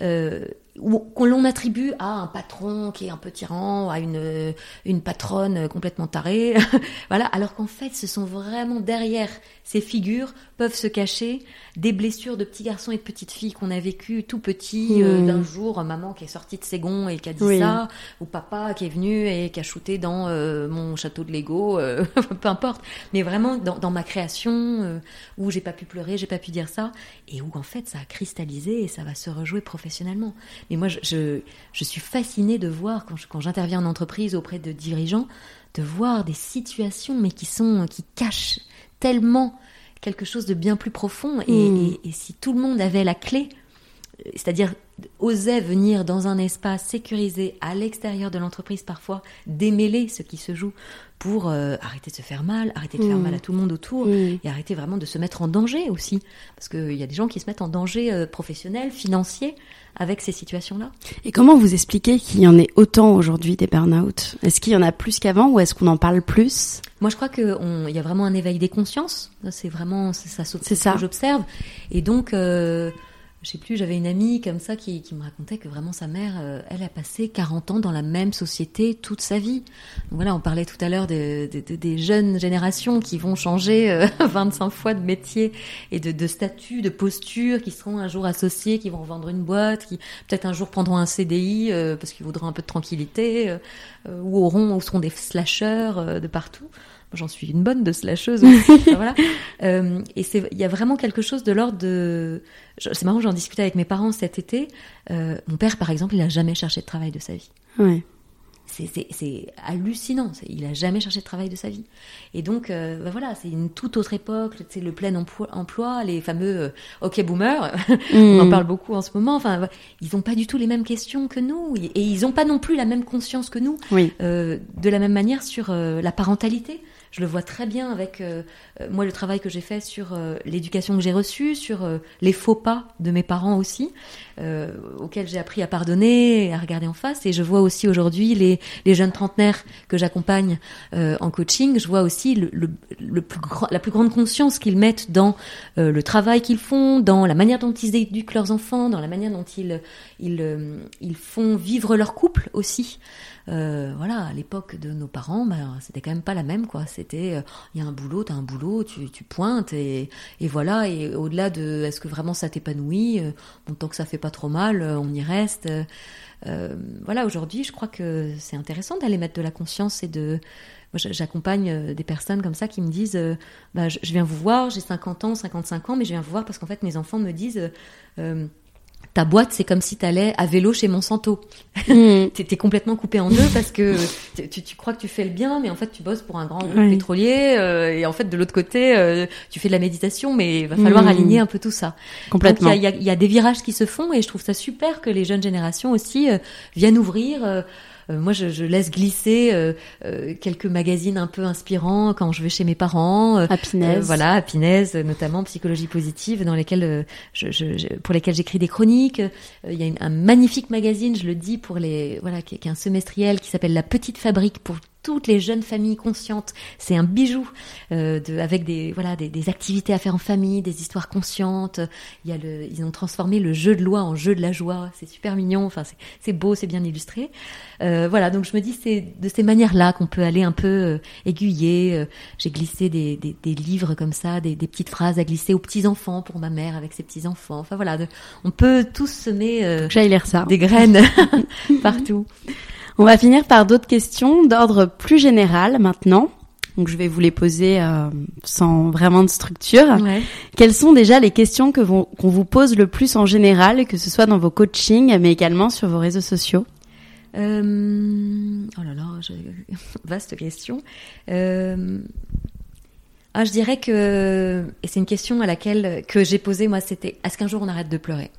Euh, qu'on l'on attribue à un patron qui est un peu tyran, à une, une patronne complètement tarée, (laughs) voilà, alors qu'en fait, ce sont vraiment derrière ces figures peuvent se cacher des blessures de petits garçons et de petites filles qu'on a vécues tout petits euh, hmm. d'un jour, maman qui est sortie de ses gonds et qui a dit ça, ou papa qui est venu et qui a shooté dans euh, mon château de Lego, euh, (laughs) peu importe, mais vraiment dans, dans ma création où j'ai pas pu pleurer, j'ai pas pu dire ça, et où en fait ça a cristallisé et ça va se rejouer professionnellement. Mais moi, je, je, je suis fascinée de voir quand j'interviens en entreprise auprès de dirigeants, de voir des situations, mais qui sont, qui cachent tellement quelque chose de bien plus profond. Et, Mm. et- et si tout le monde avait la clé, euh, c'est-à-dire osait venir dans un espace sécurisé à l'extérieur de l'entreprise parfois, démêler ce qui se joue pour euh, arrêter de se faire mal, arrêter de faire Mm. mal à tout le monde autour Mm. et arrêter vraiment de se mettre en danger aussi. Parce qu'il y a des gens qui se mettent en danger euh, professionnel, financier avec ces situations-là. Et comment vous expliquez qu'il y en ait autant aujourd'hui des burn-out? Est-ce qu'il y en a plus qu'avant ou est-ce qu'on en parle plus? Moi, je crois qu'il y a vraiment un éveil des consciences. C'est vraiment ça, ça. que j'observe. Et donc, euh, je sais plus, j'avais une amie comme ça qui, qui me racontait que vraiment sa mère, euh, elle a passé 40 ans dans la même société toute sa vie. Voilà, on parlait tout à l'heure de, de- de- des jeunes générations qui vont changer euh, (laughs) 25 fois de métier et de, statut, de posture, qui seront un jour associés, qui vont vendre une boîte, qui peut-être un jour prendront un CDI euh, parce qu'ils voudront un peu de tranquillité, euh, euh, ou auront, ou seront des slasheurs de partout. J'en suis une bonne de slasheuse aussi. (laughs) Enfin, voilà. Euh, et c'est, il y a vraiment quelque chose de l'ordre de. C'est marrant, j'en discutais avec mes parents cet été. Euh, mon père, par exemple, il a jamais cherché de travail de sa vie. Ouais. C'est, c'est, c'est hallucinant. Il a jamais cherché de travail de sa vie. Et donc, euh, ben voilà, c'est une toute autre époque. C'est le plein emploi, emploi les fameux euh, OK boomer. (laughs) On en Mm. parle beaucoup en ce moment. Enfin, ils n'ont pas du tout les mêmes questions que nous, et ils n'ont pas non plus la même conscience que nous. Oui. Euh, de la même manière sur la parentalité. Je le vois très bien avec euh, euh, moi le travail que j'ai fait sur euh, l'éducation que j'ai reçue, sur euh, les faux pas de mes parents aussi, euh, auxquels j'ai appris à pardonner et à regarder en face. Et je vois aussi aujourd'hui les, les jeunes trentenaires que j'accompagne euh, en coaching. Je vois aussi le, le, plus la plus grande conscience qu'ils mettent dans le travail qu'ils font, dans la manière dont ils éduquent leurs enfants, dans la manière dont ils ils, ils font vivre leur couple aussi. Euh, voilà, à l'époque de nos parents, ben, c'était quand même pas la même, quoi. C'était, euh, il y a un boulot, t'as un boulot, tu, tu pointes et, et voilà. Et au-delà de, est-ce que vraiment ça t'épanouit euh, Bon, tant que ça fait pas trop mal, on y reste. Voilà, aujourd'hui, je crois que c'est intéressant d'aller mettre de la conscience et de. J'accompagne des personnes comme ça qui me disent, je, je viens vous voir, j'ai 50 ans, 55 ans, mais je viens vous voir parce qu'en fait mes enfants me disent. Euh, euh, ta boîte, c'est comme si t'allais à vélo chez Monsanto. (laughs) Mm. T'es complètement coupé en deux parce que tu, tu- crois que tu fais le bien, mais en fait tu bosses pour un grand groupe pétrolier euh, et en fait de l'autre côté euh, tu fais de la méditation, mais il va falloir Mm. aligner un peu tout ça. Complètement. Donc il y a, y y des virages qui se font et je trouve ça super que les jeunes générations aussi euh, viennent ouvrir. Euh, moi, je, je laisse glisser euh, euh, quelques magazines un peu inspirants quand je vais chez mes parents. Happiness. voilà, Happiness, notamment psychologie positive, dans lesquelles euh, je, je- pour lesquelles j'écris des chroniques. Euh, Il y a une- un magnifique magazine, je le dis pour les voilà, qui, qui est un semestriel qui s'appelle La Petite Fabrique pour toutes les jeunes familles conscientes. C'est un bijou euh, de, avec des voilà des, des activités à faire en famille, des histoires conscientes. Il y a le, ils ont transformé le jeu de loi en jeu de la joie. C'est super mignon. Enfin, c'est- c'est beau, c'est bien illustré. Euh, voilà, donc je me dis c'est de ces manières-là qu'on peut aller un peu euh, aiguiller. Euh, J'ai glissé des, des, des livres comme ça, des, des petites phrases à glisser aux petits enfants pour ma mère avec ses petits enfants. Enfin voilà, de- on peut tous semer euh, J'aille lire ça. des graines (laughs) partout. On va finir par d'autres questions d'ordre plus général maintenant. Donc je vais vous les poser euh, sans vraiment de structure. Ouais. Quelles sont déjà les questions que qu'on vous pose le plus en général, que ce soit dans vos coachings, mais également sur vos réseaux sociaux? Euh, oh là là, je- (laughs) vaste question. Euh, ah, je dirais que et c'est une question à laquelle que j'ai posée moi, c'était est-ce qu'un jour on arrête de pleurer?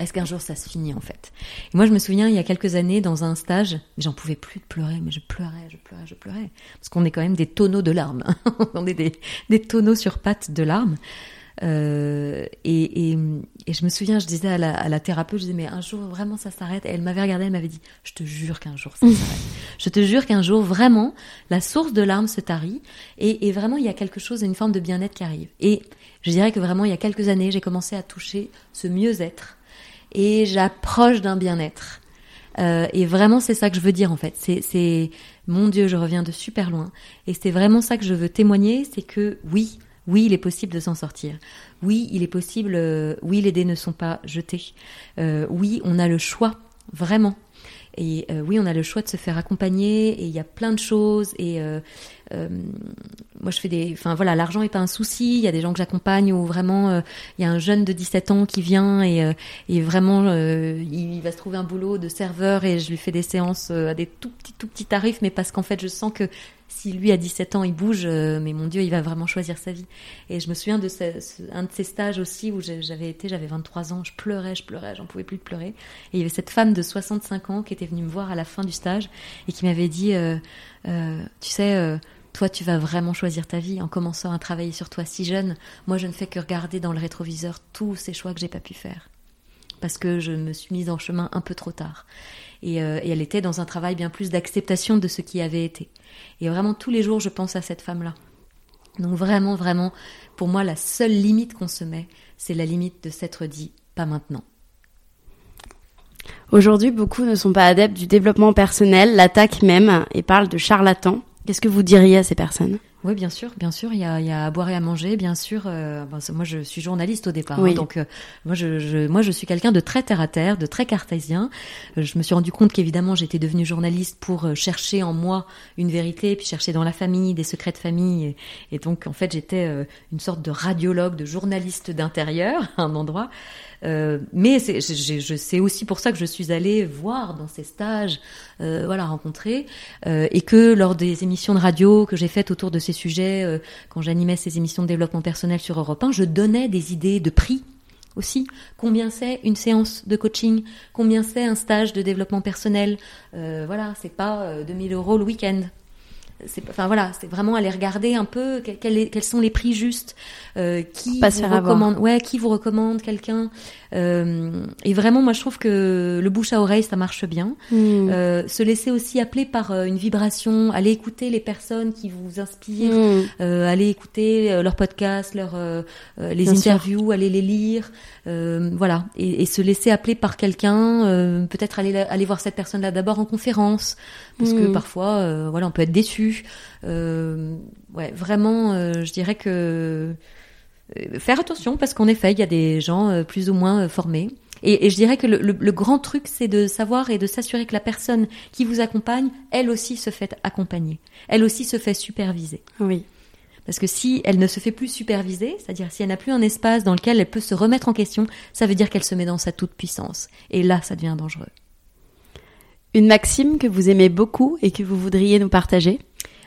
Est-ce qu'un jour ça se finit en fait? Et moi, je me souviens il y a quelques années dans un stage, j'en pouvais plus de pleurer, mais je pleurais, je pleurais, je pleurais, parce qu'on est quand même des tonneaux de larmes, (laughs) on est des, des tonneaux sur pattes de larmes. Euh, et, et, et je me souviens, je disais à la, à la thérapeute, je disais, mais un jour vraiment ça s'arrête. Et elle m'avait regardé, elle m'avait dit, je te jure qu'un jour ça s'arrête. (laughs) Je te jure qu'un jour vraiment la source de larmes se tarit et, et vraiment il y a quelque chose, une forme de bien-être qui arrive. Et je dirais que vraiment il y a quelques années, j'ai commencé à toucher ce mieux-être et j'approche d'un bien-être. Euh, et vraiment, c'est ça que je veux dire en fait. C'est, mon Dieu, je reviens de super loin. Et c'est vraiment ça que je veux témoigner, c'est que oui, oui, il est possible de s'en sortir. Oui, il est possible. euh, oui, les dés ne sont pas jetés. Euh, oui, on a le choix, vraiment. Et euh, oui, on a le choix de se faire accompagner. Et il y a plein de choses. Et euh, euh, moi, je fais des. Enfin voilà, l'argent est pas un souci. Il y a des gens que j'accompagne où vraiment il y a un jeune de 17 ans qui vient et, et vraiment il va se trouver un boulot de serveur et je lui fais des séances à des tout petits tout petits tarifs, mais parce qu'en fait je sens que si lui à 17 ans il bouge, euh, mais mon Dieu, il va vraiment choisir sa vie. Et je me souviens de un de ces stages aussi où j'avais été, j'avais 23 ans, je pleurais, je pleurais, j'en pouvais plus de pleurer. Et il y avait cette femme de 65 ans qui était venue me voir à la fin du stage et qui m'avait dit, euh, euh, tu sais, toi tu vas vraiment choisir ta vie en commençant à travailler sur toi si jeune. Moi je ne fais que regarder dans le rétroviseur tous ces choix que j'ai pas pu faire parce que je me suis mise en chemin un peu trop tard. Et, et elle était dans un travail bien plus d'acceptation de ce qui avait été. Et vraiment, tous les jours, je pense à cette femme-là. Donc vraiment, vraiment, pour moi, la seule limite qu'on se met, c'est la limite de s'être dit, pas maintenant. Aujourd'hui, beaucoup ne sont pas adeptes du développement personnel, l'attaque même, et parlent de charlatans. Qu'est-ce que vous diriez à ces personnes? Oui, bien sûr, bien sûr. Il y a, il y a à boire et à manger, bien sûr. Euh, moi, je suis journaliste au départ, hein, donc euh, moi, je, je, moi, je suis quelqu'un de très terre à terre, de très cartésien. Euh, je me suis rendu compte qu'évidemment, j'étais devenue journaliste pour chercher en moi une vérité, puis chercher dans la famille des secrets de famille. Et, et donc, en fait, j'étais une sorte de radiologue, de journaliste d'intérieur, (laughs) à un endroit. Euh, mais c'est, je, c'est aussi pour ça que je suis allée voir dans ces stages, euh, voilà, rencontrer, euh, et que lors des émissions de radio que j'ai faites autour de ces sujets, quand j'animais ces émissions de développement personnel sur Europe 1, je donnais des idées de prix aussi. Combien c'est une séance de coaching? Combien c'est un stage de développement personnel? Voilà, c'est pas 2000 euros le week-end enfin voilà, c'est vraiment aller regarder un peu quels, sont les prix justes, euh, qui vous recommande, ouais, qui vous recommande quelqu'un. Euh, et vraiment, moi, je trouve que le bouche à oreille, ça marche bien. Hmm. Euh, se laisser aussi appeler par euh, une vibration, aller écouter les personnes qui vous inspirent, hmm. euh, aller écouter leurs podcasts, leurs les interviews, aller les lire, voilà, et, et, se laisser appeler par quelqu'un. Peut-être aller aller voir cette personne-là d'abord en conférence, parce que hmm. parfois, voilà, on peut être déçu. ouais, vraiment, je dirais que faire attention parce qu'en effet, il y a des gens euh, plus ou moins euh, formés. Et, je dirais que le, grand truc, c'est de savoir et de s'assurer que la personne qui vous accompagne, elle aussi se fait accompagner. Elle aussi se fait superviser. Oui. Parce que si elle ne se fait plus superviser, c'est-à-dire si elle n'a plus un espace dans lequel elle peut se remettre en question, ça veut dire qu'elle se met dans sa toute puissance. Et là, ça devient dangereux. Une maxime que vous aimez beaucoup et que vous voudriez nous partager?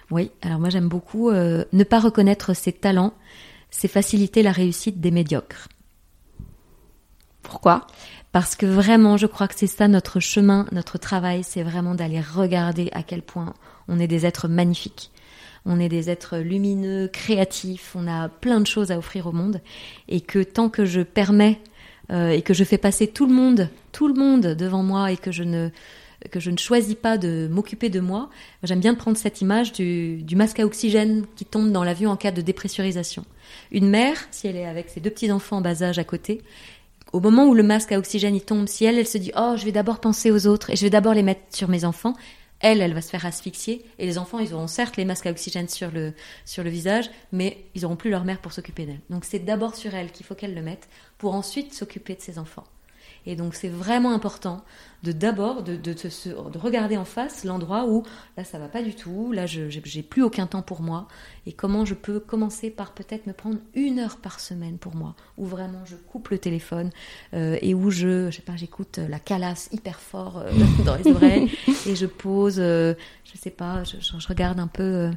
Oui, alors moi j'aime beaucoup ne pas reconnaître ses talents, c'est faciliter la réussite des médiocres. Pourquoi? Parce que vraiment, je crois que c'est ça notre chemin, notre travail, c'est vraiment d'aller regarder à quel point on est des êtres magnifiques. On est des êtres lumineux, créatifs, on a plein de choses à offrir au monde. Et que tant que je permets euh, et que je fais passer tout le monde, tout le monde devant moi et que je ne que je ne choisis pas de m'occuper de moi. J'aime bien prendre cette image du, masque à oxygène qui tombe dans l'avion en cas de dépressurisation. Une mère, si elle est avec ses deux petits enfants en bas âge à côté, au moment où le masque à oxygène y tombe, si elle, elle se dit oh je vais d'abord penser aux autres et je vais d'abord les mettre sur mes enfants, elle, elle va se faire asphyxier et les enfants, ils auront certes les masques à oxygène sur le sur le visage, mais ils auront plus leur mère pour s'occuper d'elle. Donc c'est d'abord sur elle qu'il faut qu'elle le mette pour ensuite s'occuper de ses enfants. Et donc c'est vraiment important de d'abord de, de, de, regarder en face l'endroit où là ça va pas du tout, là je j'ai plus aucun temps pour moi et comment je peux commencer par peut-être me prendre une heure par semaine pour moi où vraiment je coupe le téléphone euh, et où je je sais pas j'écoute la calasse hyper fort euh, (laughs) dans les oreilles et je pose euh, je sais pas je, je, regarde un peu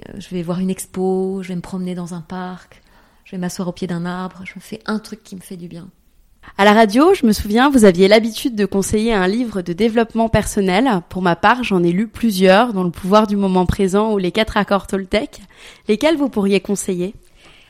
euh, je vais voir une expo, je vais me promener dans un parc, je vais m'asseoir au pied d'un arbre, je me fais un truc qui me fait du bien. À la radio, je me souviens, vous aviez l'habitude de conseiller un livre de développement personnel. Pour ma part, j'en ai lu plusieurs, dont Le pouvoir du moment présent ou Les quatre accords Toltec. Lesquels vous pourriez conseiller?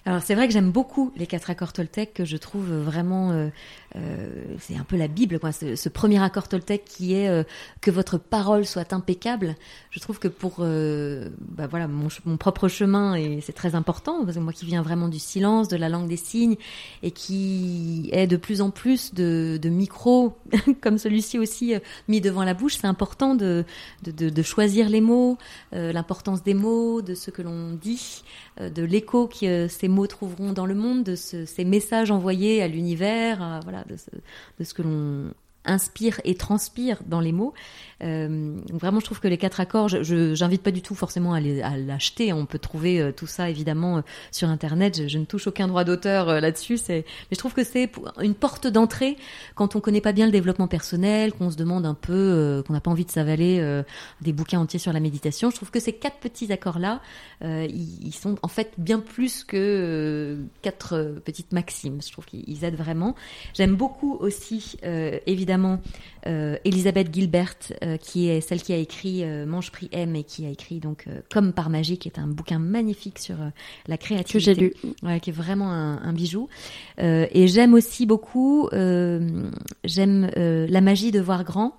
Alors c'est vrai que j'aime beaucoup les quatre accords Toltec que je trouve vraiment euh, euh, c'est un peu la Bible, quoi. Ce, premier accord Toltec qui est euh, que votre parole soit impeccable. Je trouve que pour, euh, bah voilà, mon, mon, propre chemin et c'est très important parce que moi qui viens vraiment du silence, de la langue des signes et qui est de plus en plus de, de micros (laughs) comme celui-ci aussi mis devant la bouche, c'est important de, de, de, choisir les mots, l'importance des mots, de ce que l'on dit, de l'écho que ces mots trouveront dans le monde, de ce, ces messages envoyés à l'univers, voilà de ce, que l'on inspire et transpire dans les mots. Euh, vraiment, je trouve que les quatre accords, je j'invite pas du tout forcément à l'acheter. On peut trouver euh, tout ça évidemment euh, sur Internet. Je, ne touche aucun droit d'auteur euh, là-dessus. Mais je trouve que c'est une porte d'entrée quand on connaît pas bien le développement personnel, qu'on se demande un peu, qu'on n'a pas envie de s'avaler des bouquins entiers sur la méditation. Je trouve que ces quatre petits accords-là, ils, ils, sont en fait bien plus que quatre petites maximes. Je trouve qu'ils aident vraiment. J'aime beaucoup aussi, évidemment, Elisabeth Gilbert euh, qui est celle qui a écrit euh, Mange Prix M et qui a écrit donc euh, Comme par magie, qui est un bouquin magnifique sur la créativité. Que j'ai lu. Ouais, qui est vraiment un, un bijou. et j'aime aussi beaucoup, j'aime La magie de voir grand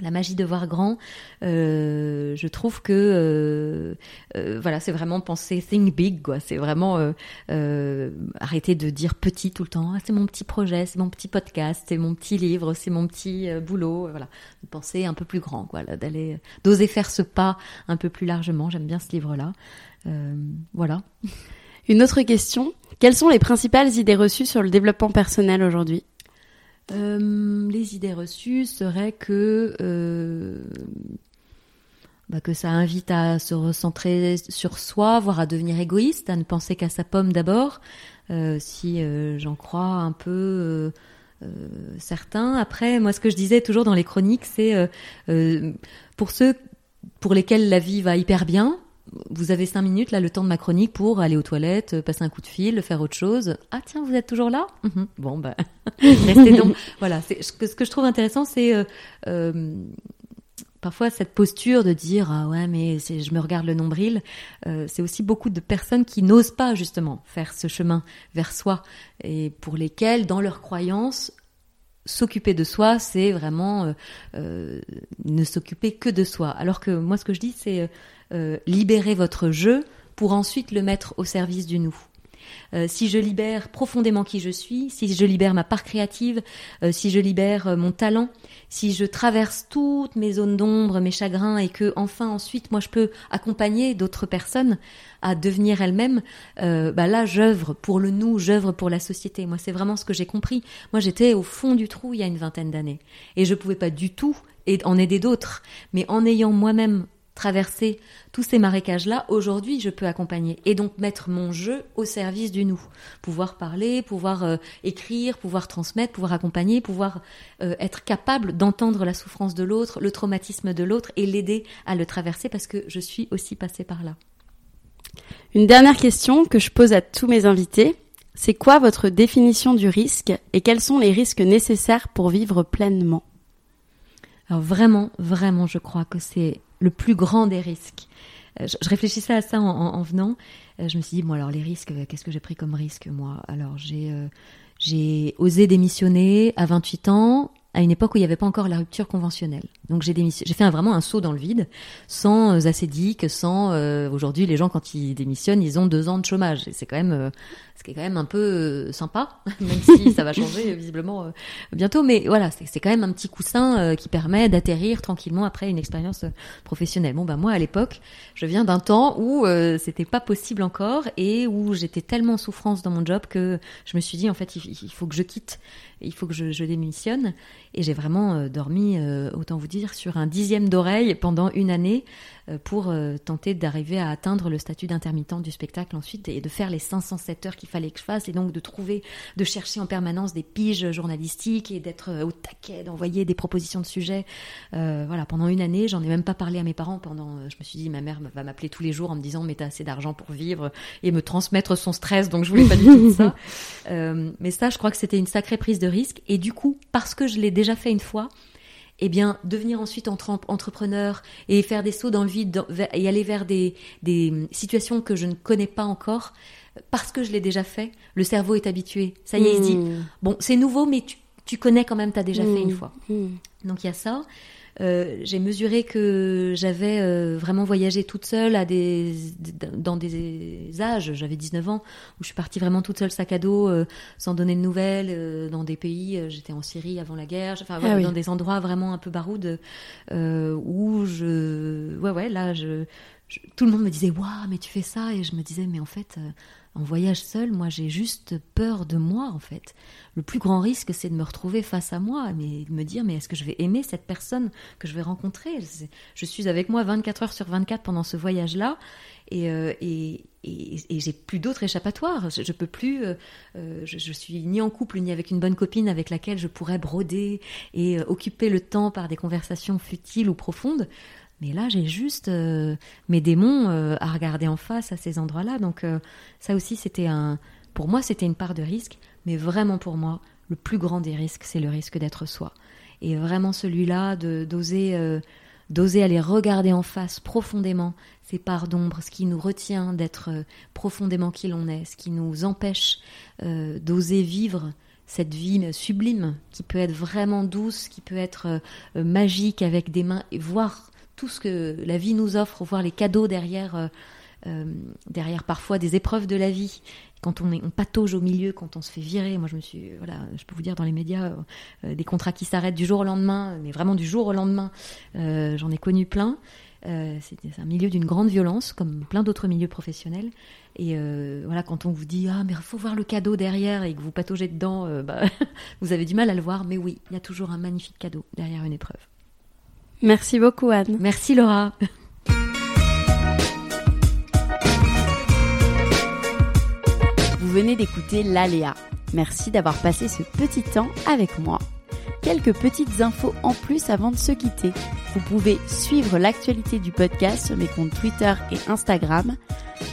la magie de voir grand, euh, je trouve que euh, euh, voilà, c'est vraiment penser think big, quoi. C'est vraiment arrêter de dire petit tout le temps. Ah, c'est mon petit projet, c'est mon petit podcast, c'est mon petit livre, c'est mon petit boulot. Voilà, penser un peu plus grand, quoi. D'aller, d'oser faire ce pas un peu plus largement. J'aime bien ce livre-là. voilà. Une autre question. Quelles sont les principales idées reçues sur le développement personnel aujourd'hui? Euh, les idées reçues seraient que euh, bah, que ça invite à se recentrer sur soi, voire à devenir égoïste, à ne penser qu'à sa pomme d'abord, euh, si j'en crois un peu certains. Après, moi, ce que je disais toujours dans les chroniques, c'est pour ceux pour lesquels la vie va hyper bien, vous avez cinq minutes, là, le temps de ma chronique pour aller aux toilettes, euh, passer un coup de fil, faire autre chose. Ah tiens, vous êtes toujours là? Mhm. Bon, bah, (laughs) restez donc. voilà, ce que, je trouve intéressant, c'est euh, euh, parfois cette posture de dire ah ouais, mais je me regarde le nombril. c'est aussi beaucoup de personnes qui n'osent pas justement faire ce chemin vers soi et pour lesquelles, dans leurs croyances, s'occuper de soi, c'est vraiment ne s'occuper que de soi. Alors que moi, ce que je dis, c'est euh, libérer votre jeu pour ensuite le mettre au service du nous. Euh, si je libère profondément qui je suis, si je libère ma part créative, euh, si je libère mon talent, si je traverse toutes mes zones d'ombre, mes chagrins et que enfin ensuite moi je peux accompagner d'autres personnes à devenir elles-mêmes, bah là j'œuvre pour le nous, j'œuvre pour la société. Moi c'est vraiment ce que j'ai compris. Moi j'étais au fond du trou il y a une vingtaine d'années et je pouvais pas du tout en aider d'autres, mais en ayant moi-même traverser tous ces marécages-là, aujourd'hui, je peux accompagner et donc mettre mon jeu au service du nous. Pouvoir parler, pouvoir euh, écrire, pouvoir transmettre, pouvoir accompagner, pouvoir euh, être capable d'entendre la souffrance de l'autre, le traumatisme de l'autre et l'aider à le traverser parce que je suis aussi passée par là. Une dernière question que je pose à tous mes invités. C'est quoi votre définition du risque et quels sont les risques nécessaires pour vivre pleinement? Alors vraiment, vraiment, je crois que c'est le plus grand des risques. Euh, je, réfléchissais à ça en, venant. Euh, je me suis dit, bon alors les risques, euh, qu'est-ce que j'ai pris comme risque moi? Alors j'ai osé démissionner à 28 ans à une époque où il n'y avait pas encore la rupture conventionnelle. Donc j'ai fait vraiment un saut dans le vide, sans acédique, sans. Aujourd'hui, les gens quand ils démissionnent, ils ont deux ans de chômage. c'est quand même, ce qui est quand même un peu sympa, (laughs) même si ça va changer (laughs) visiblement bientôt. Mais voilà, c'est quand même un petit coussin qui permet d'atterrir tranquillement après une expérience professionnelle. Bon ben moi à l'époque, je viens d'un temps où c'était pas possible encore et où j'étais tellement en souffrance dans mon job que je me suis dit en fait il, il faut que je quitte il faut que je, je démissionne. Et j'ai vraiment euh, dormi, euh, autant vous dire, sur un dixième d'oreille pendant une année euh, pour euh, tenter d'arriver à atteindre le statut d'intermittent du spectacle ensuite et de faire les 507 heures qu'il fallait que je fasse et donc de trouver, de chercher en permanence des piges journalistiques et d'être euh, au taquet, d'envoyer des propositions de sujets. voilà, pendant une année, j'en ai même pas parlé à mes parents pendant, je me suis dit, ma mère va m'appeler tous les jours en me disant, mais t'as assez d'argent pour vivre et me transmettre son stress, donc je voulais pas du tout ça. (laughs) mais ça, je crois que c'était une sacrée prise de risque et du coup, parce que je l'ai déjà fait une fois, eh bien, devenir ensuite entrepreneur et faire des sauts dans le vide et aller vers des, des situations que je ne connais pas encore, parce que je l'ai déjà fait, le cerveau est habitué. Ça y est, il se dit, hmm. bon, c'est nouveau, mais tu, tu connais quand même, tu as déjà fait une hmm. fois. Hmm. Donc il y a ça. Euh, j'ai mesuré que j'avais euh, vraiment voyagé toute seule à des, dans des âges, j'avais 19 ans, où je suis partie vraiment toute seule sac à dos, euh, sans donner de nouvelles, dans des pays, j'étais en Syrie avant la guerre, enfin ah dans des endroits vraiment un peu baroudes, où je, ouais ouais, là je tout le monde me disait waouh mais tu fais ça! Et je me disais mais en fait en voyage seul moi j'ai juste peur de moi en fait le plus grand risque c'est de me retrouver face à moi mais de me dire mais est-ce que je vais aimer cette personne que je vais rencontrer? Je suis avec moi 24 heures sur 24 pendant ce voyage là et, euh, et, et, j'ai plus d'autres échappatoires. Je, je, peux plus. Euh, je, je, suis ni en couple ni avec une bonne copine avec laquelle je pourrais broder et occuper le temps par des conversations futiles ou profondes. Mais là, j'ai juste euh, mes démons euh, à regarder en face à ces endroits-là. Donc euh, ça aussi, c'était un, pour moi, c'était une part de risque. Mais vraiment pour moi, le plus grand des risques, c'est le risque d'être soi. Et vraiment celui-là, d'oser, aller regarder en face profondément ces parts d'ombre, ce qui nous retient d'être profondément qui l'on est, ce qui nous empêche d'oser vivre cette vie sublime qui peut être vraiment douce, qui peut être magique avec des mains, et voir tout ce que la vie nous offre, voir les cadeaux derrière, euh, euh, derrière parfois des épreuves de la vie. Quand on, est, on patauge au milieu, quand on se fait virer, moi je me suis, voilà, je peux vous dire dans les médias, euh, des contrats qui s'arrêtent du jour au lendemain, mais vraiment du jour au lendemain, j'en ai connu plein. c'est un milieu d'une grande violence, comme plein d'autres milieux professionnels. Et voilà, quand on vous dit ah mais il faut voir le cadeau derrière et que vous pataugez dedans, bah, (laughs) vous avez du mal à le voir. Mais oui, il y a toujours un magnifique cadeau derrière une épreuve. Merci beaucoup Anne. Merci Laura. Vous venez d'écouter l'Aléa. Merci d'avoir passé ce petit temps avec moi. Quelques petites infos en plus avant de se quitter. Vous pouvez suivre l'actualité du podcast sur mes comptes Twitter et Instagram,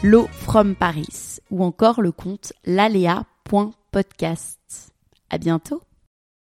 L'eau from Paris, ou encore le compte l'alea.podcast. À bientôt!